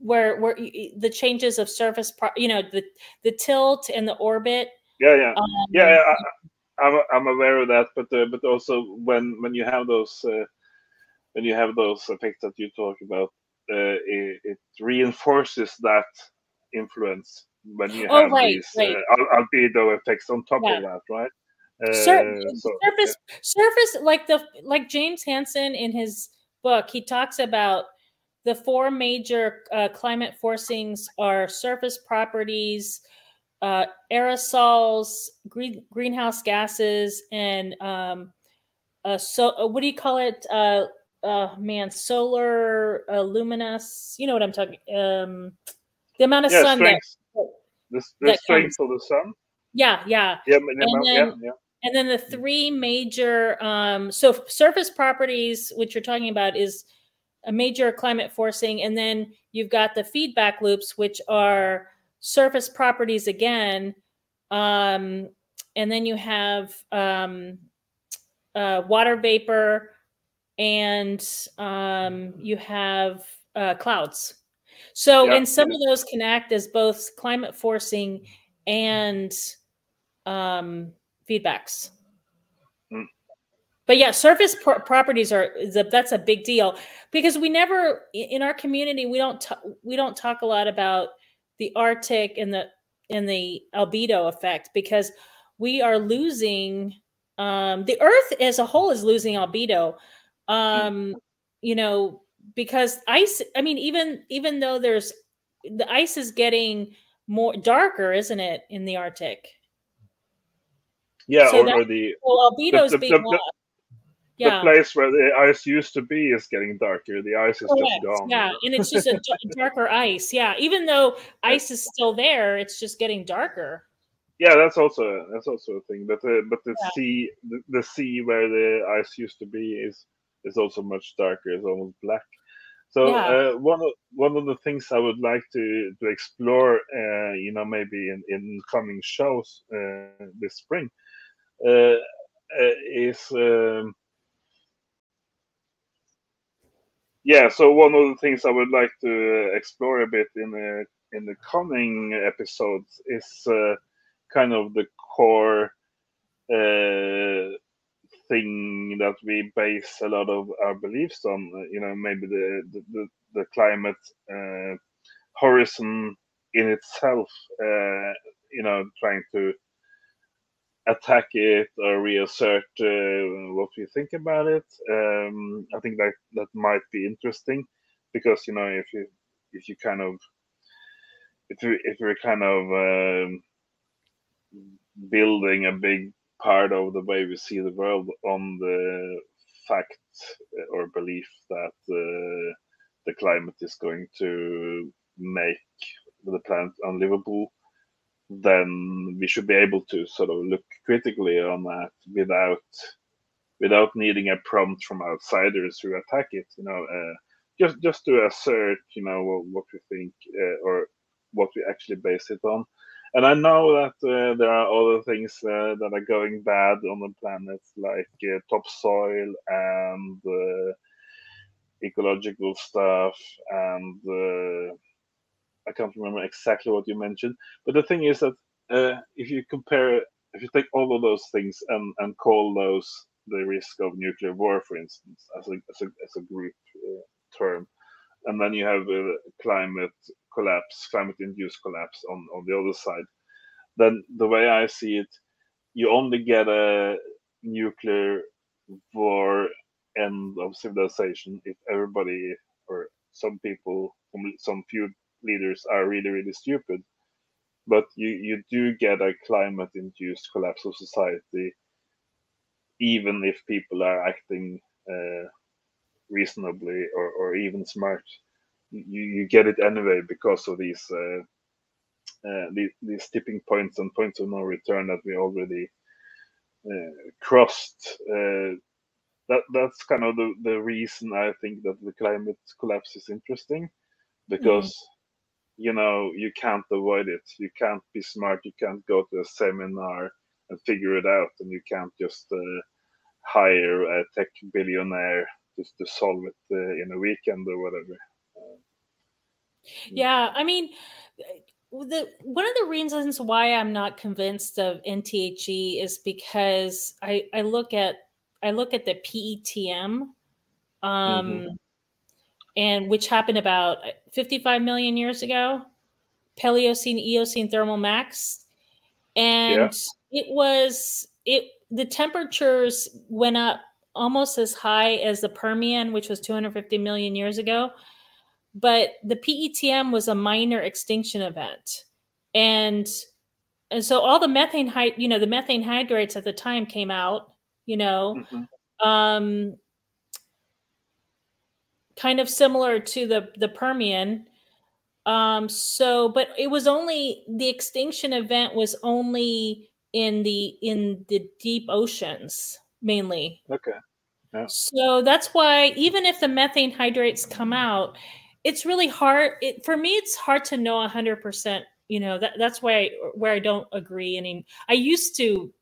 where where the changes of surface, you know, the the tilt and the orbit. Yeah, yeah, um, yeah. yeah I, am I'm, I'm aware of that, but uh, but also when when you have those uh, when you have those effects that you talk about, uh, it, it reinforces that influence when you oh, have right, these right. Uh, albedo effects on top yeah. of that, right? Uh, Sur- so, surface, yeah. surface, like the like James Hansen in his book, he talks about the four major uh, climate forcings are surface properties, uh, aerosols, green, greenhouse gases, and um, uh, so uh, what do you call it? Uh, uh, man, solar uh, luminous. You know what I'm talking. Um, the amount of yeah, sun strength, that, the, the that strength comes. of the sun. Yeah, yeah. Yeah, and then, yeah, yeah. And then the three major um, so surface properties, which you're talking about, is a major climate forcing, and then you've got the feedback loops, which are surface properties again, um, and then you have um, uh, water vapor, and um, you have uh, clouds. So, yeah. and some of those can act as both climate forcing and um, feedbacks. Mm. But yeah, surface pro- properties are is a, that's a big deal because we never in our community we don't t- we don't talk a lot about the Arctic and the and the albedo effect because we are losing um, the Earth as a whole is losing albedo. Um, you know because ice. I mean, even even though there's the ice is getting more darker, isn't it, in the Arctic? Yeah, So or, or the Well, albedo's the- being the- the- lost. the place where the ice used to be is getting darker. The ice is just gone. Yeah, and it's just a darker ice. Yeah, even though ice is still there, it's just getting darker. Yeah, that's also that's also a thing. But the but the Yeah. sea the, the sea where the ice used to be is is also much darker. It's almost black. So Yeah. uh, one of one of the things I would like to to explore, uh, you know, maybe in in coming shows uh, this spring, uh, uh, is. Um, yeah, so one of the things I would like to explore a bit in the in the coming episodes is uh, kind of the core uh, thing that we base a lot of our beliefs on. uh, You know, maybe the the, the, the climate uh, horizon in itself. Uh, you know, trying to attack it or reassert uh, what we think about it. Um, I think that that might be interesting because you know if you if you kind of if you if you're kind of um, building a big part of the way we see the world on the fact or belief that uh, the climate is going to make the planet unlivable then we should be able to sort of look critically on that without without needing a prompt from outsiders who attack it you know uh, just just to assert you know what, what we think uh, or what we actually base it on. And i know that uh, there are other things uh, that are going bad on the planet like uh, topsoil and uh, ecological stuff and I can't remember exactly what you mentioned, but the thing is that uh, if you compare, if you take all of those things and, and call those the risk of nuclear war, for instance, as a as a, as a group uh, term, and then you have uh, climate collapse, climate-induced collapse on on the other side, then the way I see it, you only get a nuclear war end of civilization if everybody or some people, some few leaders are really really stupid. But you you do get a climate induced collapse of society even if people are acting uh, reasonably or, or even smart. You, you get it anyway because of these uh, uh, these, these tipping points and points of no return that we already uh, crossed. Uh, that that's kind of the, the reason I think that the climate collapse is interesting because you know you can't avoid it. You can't be smart. You can't go to a seminar and figure it out and you can't just uh, hire a tech billionaire just to solve it uh, in a weekend or whatever. Yeah, I mean, the one of the reasons why I'm not convinced of NTHE is because I I look at I look at the PETM, um, Mhm. And which happened about 55 million years ago, Paleocene Eocene thermal max, and it was it the temperatures went up almost as high as the Permian, which was 250 million years ago. But the PETM was a minor extinction event, and and so all the methane you know the methane hydrates at the time came out, you know, Mhm. um, kind of similar to the the Permian. Um, so, but it was only the extinction event was only in the in the deep oceans mainly. okay So that's why even if the methane hydrates come out, it's really hard. It, for me, it's hard to know hundred percent. You know that that's why I, where I don't agree. Any, I used to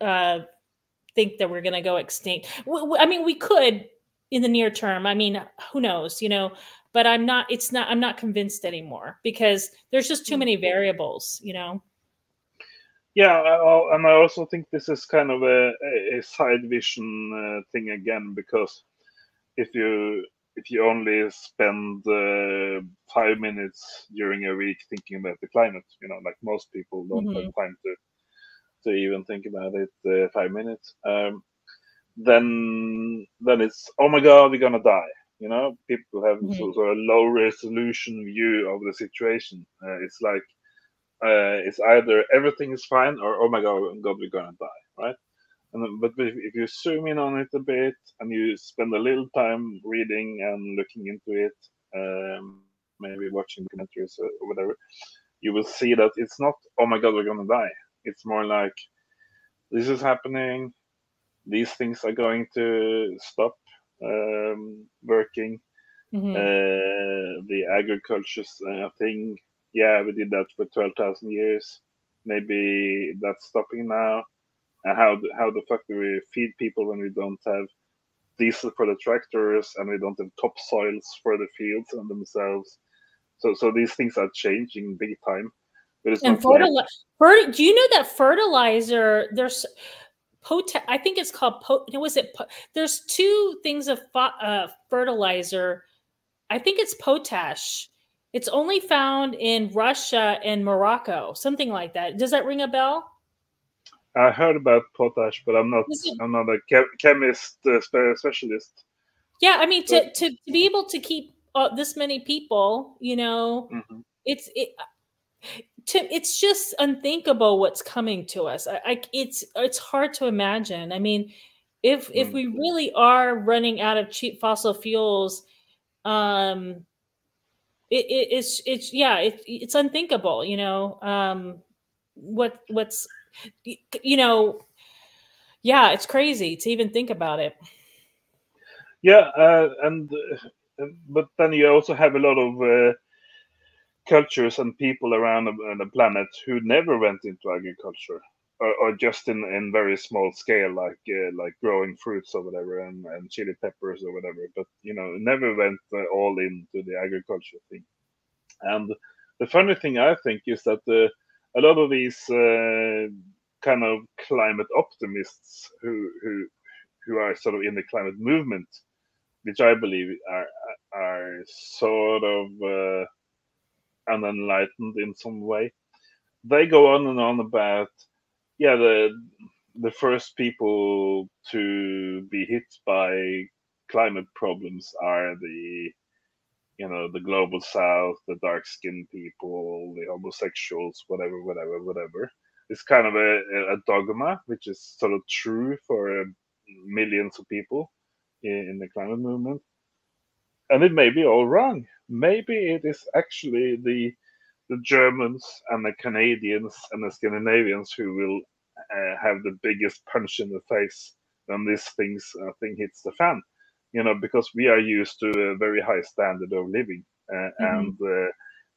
uh, think that we're going to go extinct. I mean, we could in the near term. I mean, who knows? You know, but I'm not. It's not. I'm not convinced anymore because there's just too many variables. You know. Yeah, and I also think this is kind of a, a side vision uh, thing again because if you if you only spend uh, five minutes during a week thinking about the climate, you know, like most people don't mm-hmm. have time to to even think about it uh, five minutes. Um, then then it's oh my god, we're gonna die. You know, people have mm-hmm. sort of a low resolution view of the situation. Uh, it's like uh, it's either everything is fine or oh my god, god, we're gonna die, right? And, but if you zoom in on it a bit and you spend a little time reading and looking into it, um, maybe watching documentaries or whatever, you will see that it's not, oh my God, we're to die. It's more like, this is happening. These things are going to stop um, working. Mm-hmm. Uh, the agriculture uh, thing, yeah, we did that for 12,000 years. Maybe that's stopping now and how how the fuck do we feed people when we don't have diesel for the tractors and we don't have topsoils for the fields and themselves? So so these things are changing big time. And fertilizer. Like... do you know that fertilizer? There's pot. I think it's called pot. Was it? There's two things of uh, fertilizer. I think it's potash. It's only found in Russia and Morocco, something like that. Does that ring a bell? I heard about potash, but I'm not. I'm not a chemist uh, specialist. Yeah, I mean, to, to, to be able to keep uh, this many people, you know, mm-hmm. it's it. To, it's just unthinkable what's coming to us. I, I, it's it's hard to imagine. I mean, if if we really are running out of cheap fossil fuels, um, it, it it's it's yeah, it, it's unthinkable. You know, um, what what's you know, yeah, it's crazy to even think about it. Yeah, uh, and uh, but then you also have a lot of uh, cultures and people around the, the, planet who never went into agriculture, or, or just in, in very small scale, like uh, like growing fruits or whatever, and, and chili peppers or whatever. But you know, never went uh, all into the agriculture thing. And the funny thing I think is that the a lot of these uh, kind of climate optimists who who who are sort of in the climate movement, which I believe are are sort of uh, unenlightened in some way. They go on and on about yeah the the first people to be hit by climate problems are the you know the global south the dark skinned people the homosexuals whatever whatever whatever. It's kind of a, a dogma which is sort of true for um, millions of people in, in the climate movement. And it may be all wrong maybe it is actually the the germans and the canadians and the scandinavians who will uh, have the biggest punch in the face when this things uh, thing hits the fan you know, because we are used to a very high standard of living, uh, mm-hmm. and uh,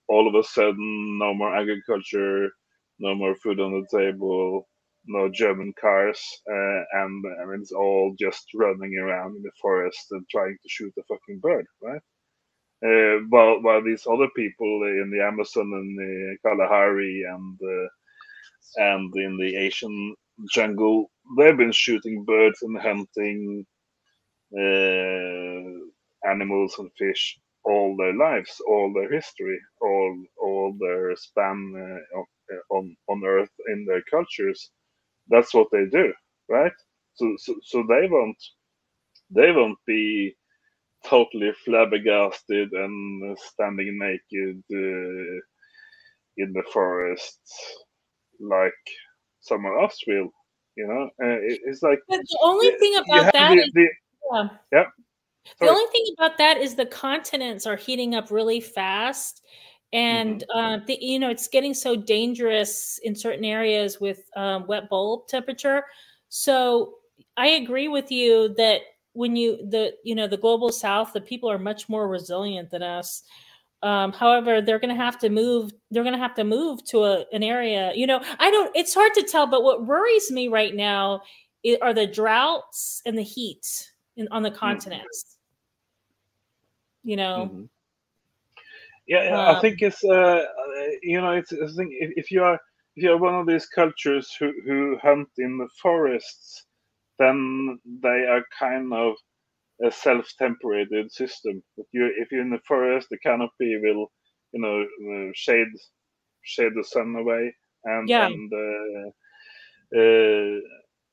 all of a sudden, no more agriculture, no more food on the table, no German cars, uh, and I mean, it's all just running around in the forest and trying to shoot a fucking bird, right? Uh, while while these other people in the Amazon and the Kalahari and uh, and in the Asian jungle, they've been shooting birds and hunting uh, animals and fish all their lives, all their history, all all their span on on Earth in their cultures. That's what they do, right? So so, so they won't they won't be totally flabbergasted and standing naked uh, in the forest like someone else will. You know, uh, it, it's like but the only thing about that the, is the, yeah. Yep. The only thing about that is the continents are heating up really fast. And mm-hmm. uh, the, you know it's getting so dangerous in certain areas with um, wet bulb temperature. So I agree with you that when you the you know the global south, the people are much more resilient than us. Um, however, they're going to have to move. They're going to have to move to a, an area. You know, I don't. It's hard to tell, but what worries me right now are the droughts and the heat in, on the mm-hmm. continents. Mm-hmm. You know. Mm-hmm. Yeah, um, I think it's uh, you know it's I think if, if you are if you're one of these cultures who, who hunt in the forests, then they are kind of a self-temperated system. If you if you're in the forest, the canopy will, you know, uh, shade shade the sun away, and Yeah. and uh, uh,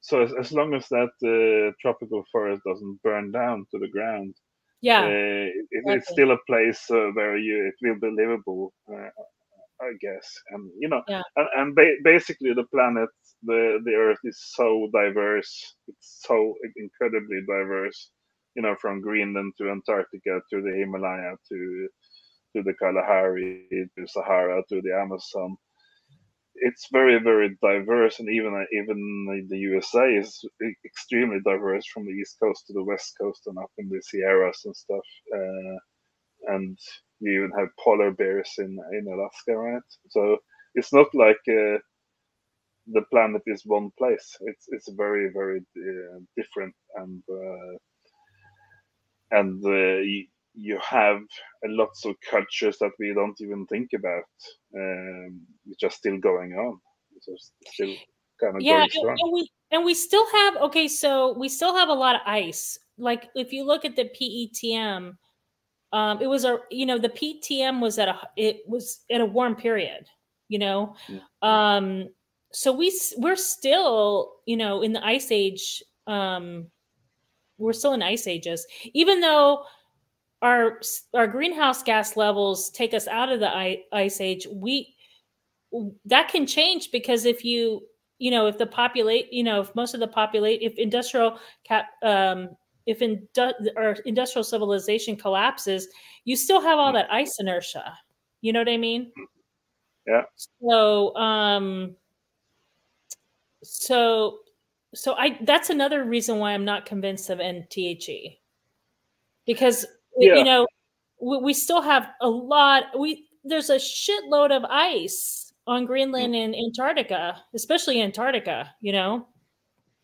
so as, as long as that uh, tropical forest doesn't burn down to the ground, Yeah. uh, it, it's still a place uh, where you it will be livable, uh, I guess. And you know, Yeah. and, and ba- basically the planet, the the Earth is so diverse. It's so incredibly diverse. You know, from Greenland to Antarctica to the Himalaya to to the Kalahari to Sahara to the Amazon. It's very very diverse, and even uh, even the USA is extremely diverse from the east coast to the west coast and up in the Sierras and stuff. Uh, and you even have polar bears in in Alaska, right? So it's not like uh, the planet is one place. It's it's very very uh, different, and uh, and uh, you, you have lots of cultures that we don't even think about, um, which are still going on. Still kind of yeah going and, and we and we still have okay so we still have a lot of ice like if you look at the petm um it was a you know the ptm was at a it was at a warm period you know Yeah. um so we we're still you know in the ice age um we're still in ice ages even though our our greenhouse gas levels take us out of the ice age we that can change because if you you know if the populate you know if most of the populate if industrial cap um if indu- or industrial civilization collapses you still have all that ice inertia. You know what i mean? Yeah. so um so so i that's another reason why i'm not convinced of nthe because Yeah. you know we, we still have a lot we there's a shitload of ice on greenland and antarctica especially antarctica you know?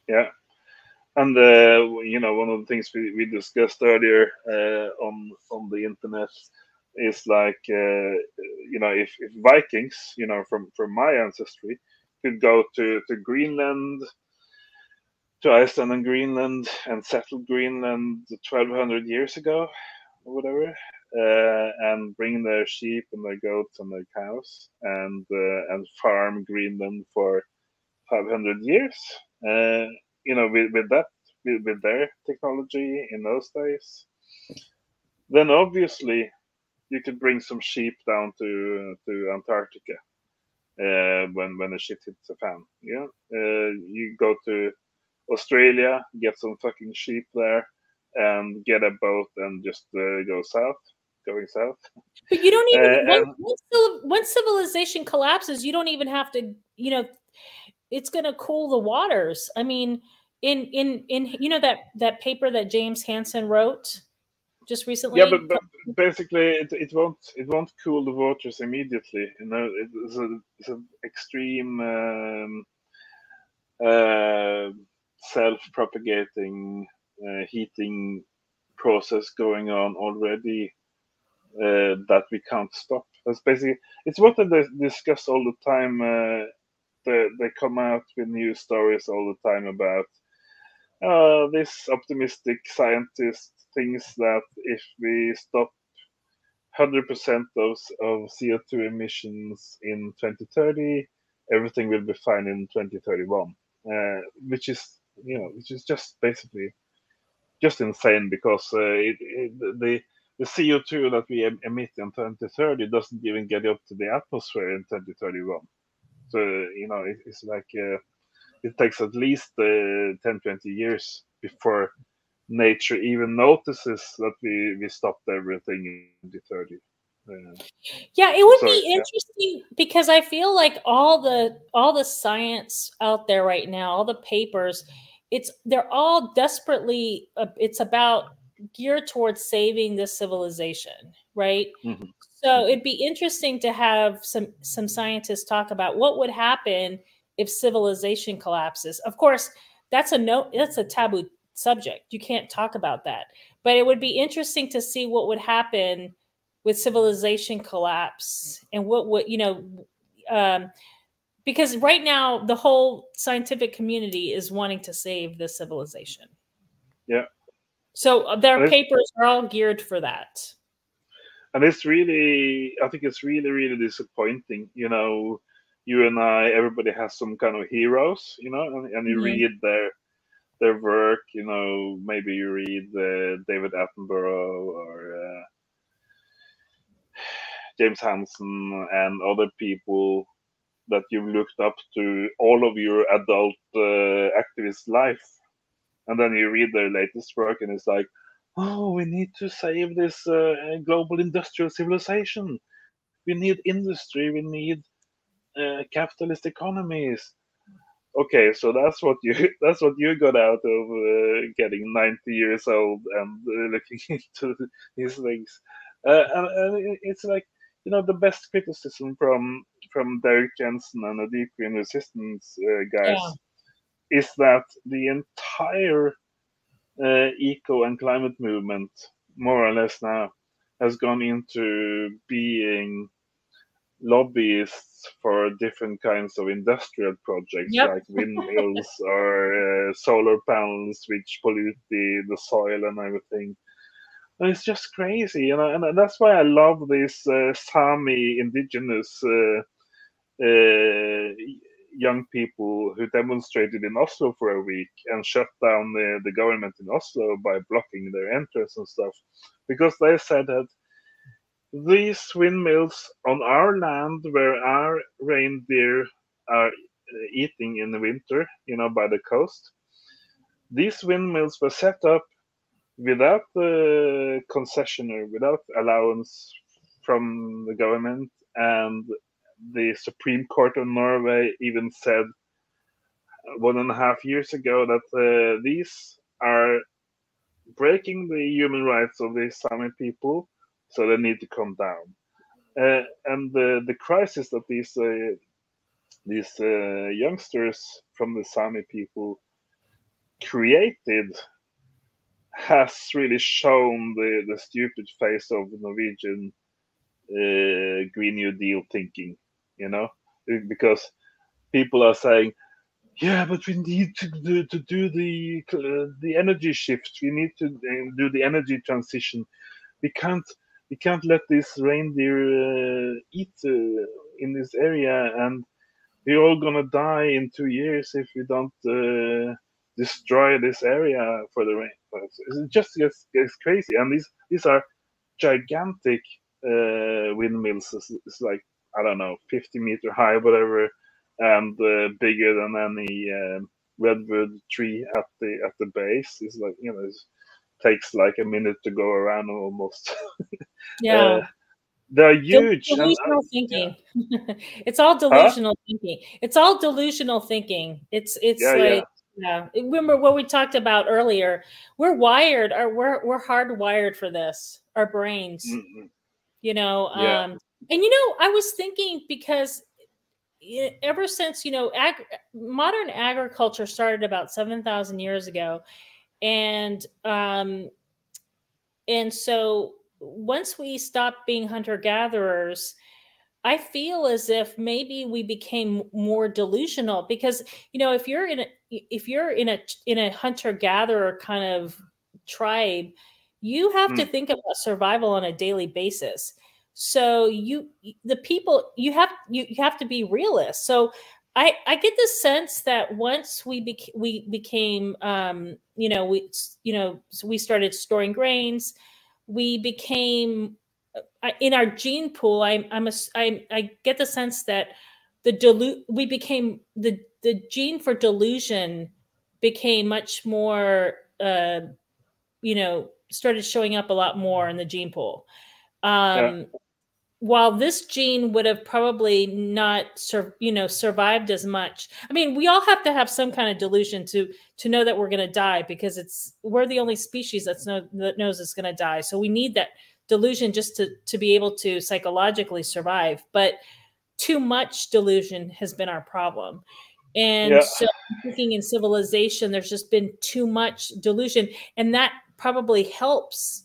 Yeah, and uh, you know one of the things we, we discussed earlier uh, on on the internet is like uh, you know if, if Vikings you know from from my ancestry could go to to Greenland to Iceland and Greenland and settle Greenland 1200 years ago or whatever uh, and bring their sheep and their goats and their cows and uh, and farm Greenland for 500 years uh, you know with, with that with, with their technology in those days then obviously you could bring some sheep down to to Antarctica uh, when when the shit hits the fan. Yeah, uh, you go to Australia, get some fucking sheep there, and get a boat and just uh, go south, going south. but you don't even Uh, and- once, civil- once civilization collapses you don't even have to you know it's going to cool the waters i mean in in in you know that that paper that james hansen wrote just recently Yeah, but, but basically it, it won't it won't cool the waters immediately. You know, it's a it's an extreme um, uh, self-propagating uh, heating process going on already uh, that we can't stop. That's basically it's what they discuss all the time. Uh, they they come out with new stories all the time about uh, this optimistic scientist thinks that if we stop 100% of, of CO2 emissions in 2030, everything will be fine in 2031, uh, which is you know which is just basically just insane because uh, it, it, the the CO2 that we em- emit in 2030 doesn't even get up to the atmosphere in 2031. So you know it, it's like uh, it takes at least uh, 10 20 years before nature even notices that we we stopped everything in 2030 uh, yeah it would Sorry, be yeah. interesting because i feel like all the all the science out there right now all the papers it's they're all desperately uh, it's about geared towards saving this civilization right Mhm. so it'd be interesting to have some some scientists talk about what would happen if civilization collapses of course that's a no that's a taboo subject you can't talk about that but it would be interesting to see what would happen with civilization collapse and what would you know um because right now the whole scientific community is wanting to save the civilization. Yeah. So uh, their papers are all geared for that. And it's really, I think it's really, really disappointing. You know, you and I, everybody has some kind of heroes, you know, and, and you mm-hmm. read their their work. You know, maybe you read uh, David Attenborough or uh, James Hansen and other people that you've looked up to all of your adult uh, activist life, and then you read their latest work, and it's like, oh, we need to save this uh, global industrial civilization. We need industry. We need uh, capitalist economies. Okay, so that's what you that's what you got out of uh, getting 90 years old and uh, looking into these things. Uh, and, and it's like you know the best criticism from from Derrick Jensen and the Deep Green Resistance uh, guys yeah. is that the entire uh, eco and climate movement, more or less now, has gone into being lobbyists for different kinds of industrial projects yep. like windmills or uh, solar panels which pollute the, the soil and everything and it's just crazy you know and, that's why i love these uh, sami indigenous uh, uh, young people who demonstrated in Oslo for a week and shut down the, the government in Oslo by blocking their entrance and stuff because they said that these windmills on our land where our reindeer are uh, eating in the winter, you know, by the coast, these windmills were set up without the concession or without allowance from the government and the Supreme Court of Norway even said one and a half years ago that uh, these are breaking the human rights of the Sami people, so they need to come down. Uh, and the the crisis that these uh, these uh, youngsters from the Sami people created has really shown the, the stupid face of Norwegian uh, Green New Deal thinking you know, because people are saying, yeah, but we need to do, to do the uh, the energy shift. We need to uh, do the energy transition. We can't we can't let this reindeer uh, eat uh, in this area, and we're all gonna die in two years if we don't uh, destroy this area for the rain. It just gets, gets crazy, and these these are gigantic uh, windmills. It's, it's like I don't know, 50 meter high, whatever, and uh, bigger than any um, redwood tree at the at the base. It's like you know, it takes like a minute to go around almost. Yeah. uh, they're huge. Delusional thinking. Yeah. it's all delusional huh? thinking. It's all delusional thinking. It's it's yeah, like yeah. yeah. Remember what we talked about earlier? We're wired, or we're we're hardwired for this. Our brains. Mm-hmm. You know, um, and you know, I was thinking because ever since you know ag- modern agriculture started about 7000 years ago and um and so once we stopped being hunter gatherers i feel as if maybe we became more delusional because you know if you're in a if you're in a in a hunter gatherer kind of tribe you have mm. to think about survival on a daily basis so you the people you have you, you have to be realist so i i get the sense that once we bec- we became um you know we you know we started storing grains we became uh, in our gene pool i'm i'm a, I, I get the sense that the dilute we became the the gene for delusion became much more uh you know started showing up a lot more in the gene pool. Um yeah while this gene would have probably not sur- you know survived as much i mean we all have to have some kind of delusion to to know that we're going to die because it's we're the only species that's know, that knows it's going to die. So we need that delusion just to to be able to psychologically survive. But too much delusion has been our problem. And yeah. so thinking in civilization there's just been too much delusion and that probably helps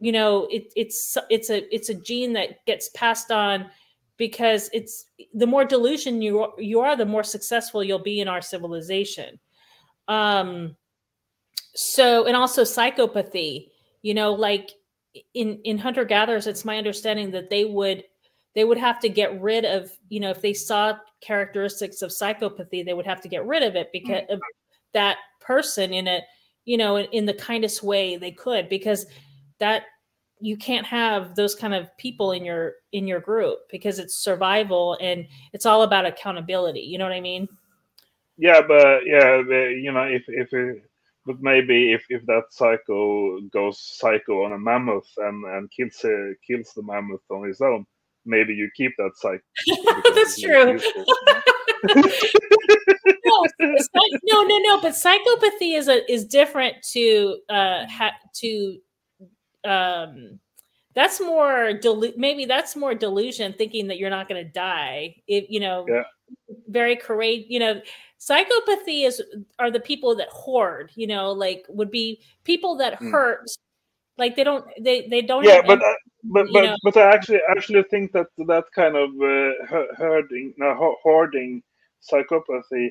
you know it, it's it's a it's a gene that gets passed on because it's the more delusion you you are, the more successful you'll be in our civilization. Um, so and also psychopathy. You know, like in in hunter gatherers, it's my understanding that they would they would have to get rid of you know if they saw characteristics of psychopathy, they would have to get rid of it because of that person in a you know in, in the kindest way they could because that you can't have those kind of people in your in your group because it's survival and it's all about accountability. You know what i mean? Yeah but yeah you know if if it, but maybe if if that psycho goes psycho on a mammoth and and kills uh, kills the mammoth on his own maybe you keep that psycho that's true. no, no no no but psychopathy is a is different to uh ha, to um that's more delu- maybe that's more delusion thinking that you're not going to die if you know yeah. very courageous you know psychopathy is are the people that hoard you know like would be people that mm. hurt like they don't they they don't yeah but uh, but but, know. but i actually actually think that that kind of uh, herding no, hoarding psychopathy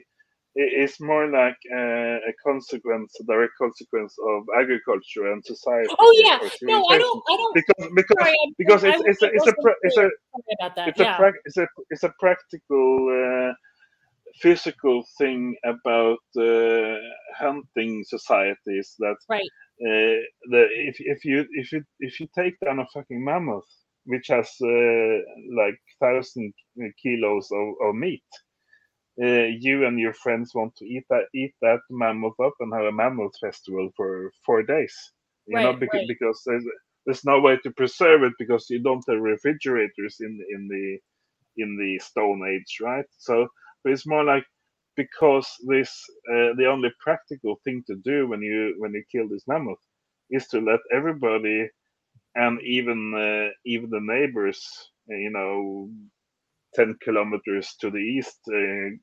it's more like a, a, consequence, a direct consequence of agriculture and society. Oh yeah, no, I don't, I don't. Because because Sorry, because it's, it's, a, it's a it's a it's yeah. a it's a it's a practical uh, physical thing about uh, hunting societies that right. Uh, the if if you if you if you take down a fucking mammoth which has uh, like thousand kilos of, of meat uh, you and your friends want to eat that eat that mammoth up and have a mammoth festival for four days. You right, know, because, right. because there's, there's no way to preserve it because you don't have refrigerators in in the in the Stone Age, right? So but it's more like because this uh, the only practical thing to do when you when you kill this mammoth is to let everybody and even uh, even the neighbors, you know, 10 kilometers to the east uh,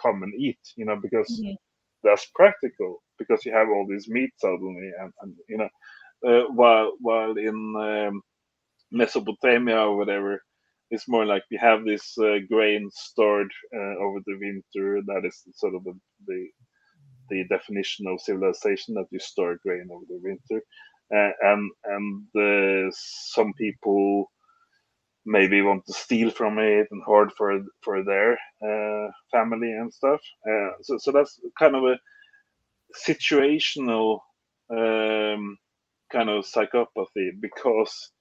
come and eat, you know, because mm-hmm. that's practical because you have all these meat suddenly, and, and you know, uh, while while in um, Mesopotamia or whatever, it's more like we have this uh, grain stored uh, over the winter. That is sort of the, the, the definition of civilization that you store grain over the winter, uh, and and uh, some people maybe want to steal from it and hoard for for their uh, family and stuff. Uh, so so that's kind of a situational um, kind of psychopathy because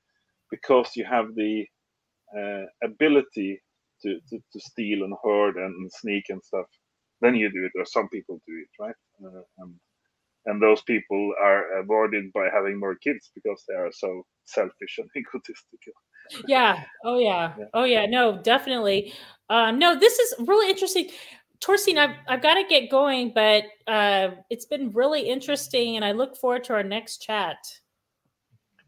because you have the uh, ability to, to, to steal and hoard and sneak and stuff. Then you do it, or some people do it, right? Uh, and and those people are avoided by having more kids because they are so selfish and egotistical yeah. Oh yeah. yeah. Oh yeah. No, definitely. Uh, no, this is really interesting. Torstein, I've, I've got to get going, but uh, it's been really interesting, and I look forward to our next chat.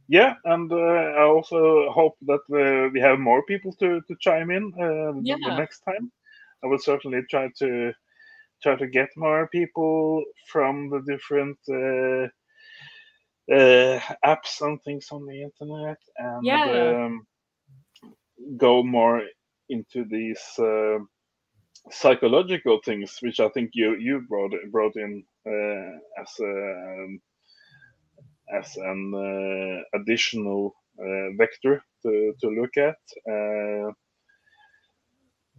Yeah, and uh, I also hope that uh, we have more people to, to chime in uh, yeah. the next time. I will certainly try to try to get more people from the different uh, uh, apps and things on the internet, and yeah. um, go more into these uh, psychological things, which I think you you brought brought in uh, as a um, as an uh, additional uh, vector to, to look at. Uh,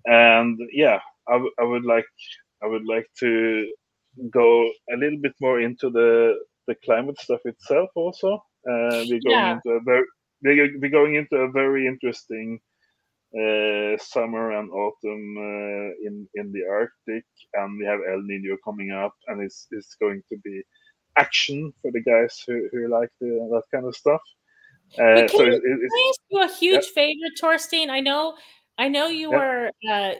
and yeah, I, I would like I would like to go a little bit more into the the climate stuff itself also. Uh, we're going yeah. into a very we're going into a very interesting uh, summer and autumn uh, in in the Arctic, and we have El Nino coming up, and it's it's going to be action for the guys who, who like the, that kind of stuff. Uh, so it, it's, do a huge yeah. favor, Torstein? I know, I know you yeah. were uh,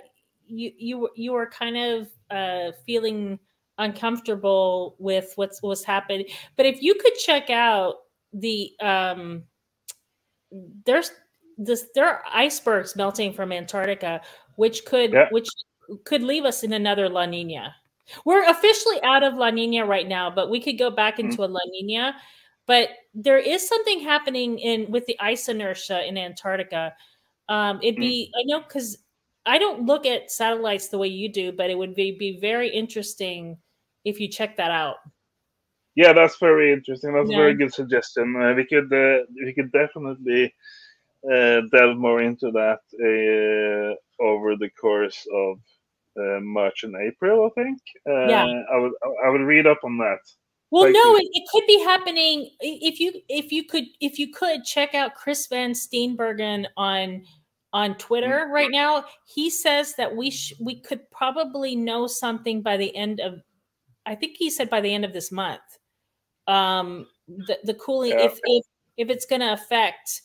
you you you were kind of uh, feeling uncomfortable with what's what's happening, but if you could check out the um, there's this there are icebergs melting from Antarctica, which could yeah. which could leave us in another La Nina. We're officially out of La Nina right now, but we could go back mm-hmm. into mm-hmm. a La Nina. But there is something happening in with the ice inertia in Antarctica. Um, it'd Hmm. be I know because I don't look at satellites the way you do, but it would be be very interesting if you check that out. Yeah, that's very interesting. That's Yeah. a very good suggestion. Uh, we could uh, we could definitely uh, delve more into that uh, over the course of uh, March and April. I think. Uh, Yeah. I would I would read up on that. Well, no, it, it could be happening if you if you could if you could check out Chris Van Steenbergen on on Twitter Mm-hmm. right now. He says that we sh- we could probably know something by the end of I think he said by the end of this month. Um the the cooling Yeah. if if if it's going to affect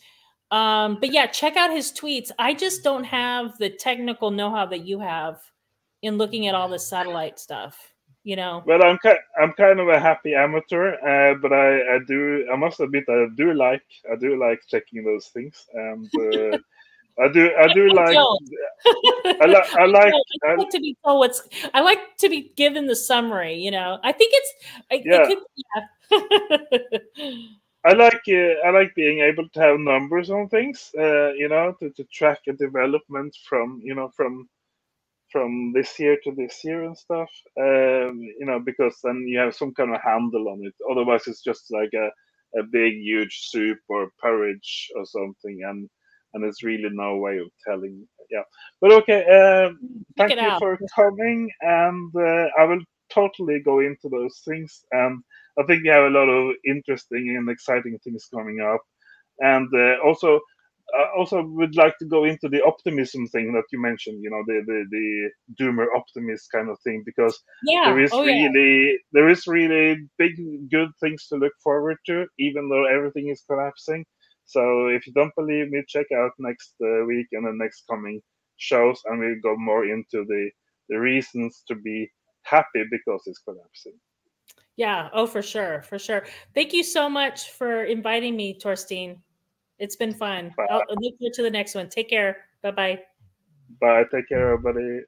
um but yeah, check out his tweets. I just don't have the technical know-how that you have in looking at all this satellite stuff, you know. Well, I'm kind I'm kind of a happy amateur, uh, but I, I do I must admit I do like I do like checking those things, and uh, I do I do I like. I, li- I like I I, like to be told what's. I like to be given the summary. You know, I think it's. I, Yeah. It could, yeah. I like uh, I like being able to have numbers on things, uh, you know, to, to track a development from you know from from this year to this year and stuff. Um, you know, because then you have some kind of handle on it. Otherwise, it's just like a, a big huge soup or porridge or something, and and there's really no way of telling. Yeah, but okay. Um, thank you out. for coming, and uh, I will totally go into those things. And I think we have a lot of interesting and exciting things coming up, and uh, also. I also would like to go into the optimism thing that you mentioned. You know, the the, the doomer optimist kind of thing, because yeah. there is oh yeah. really there is really big good things to look forward to, even though everything is collapsing. So if you don't believe me, check out next uh, week and the next coming shows, and we'll go more into the the reasons to be happy because it's collapsing. Yeah. Oh, for sure. For sure. Thank you so much for inviting me, Torstein. It's been fun. Bye. I'll look forward to the next one. Take care. Bye bye. Bye. Take care, everybody.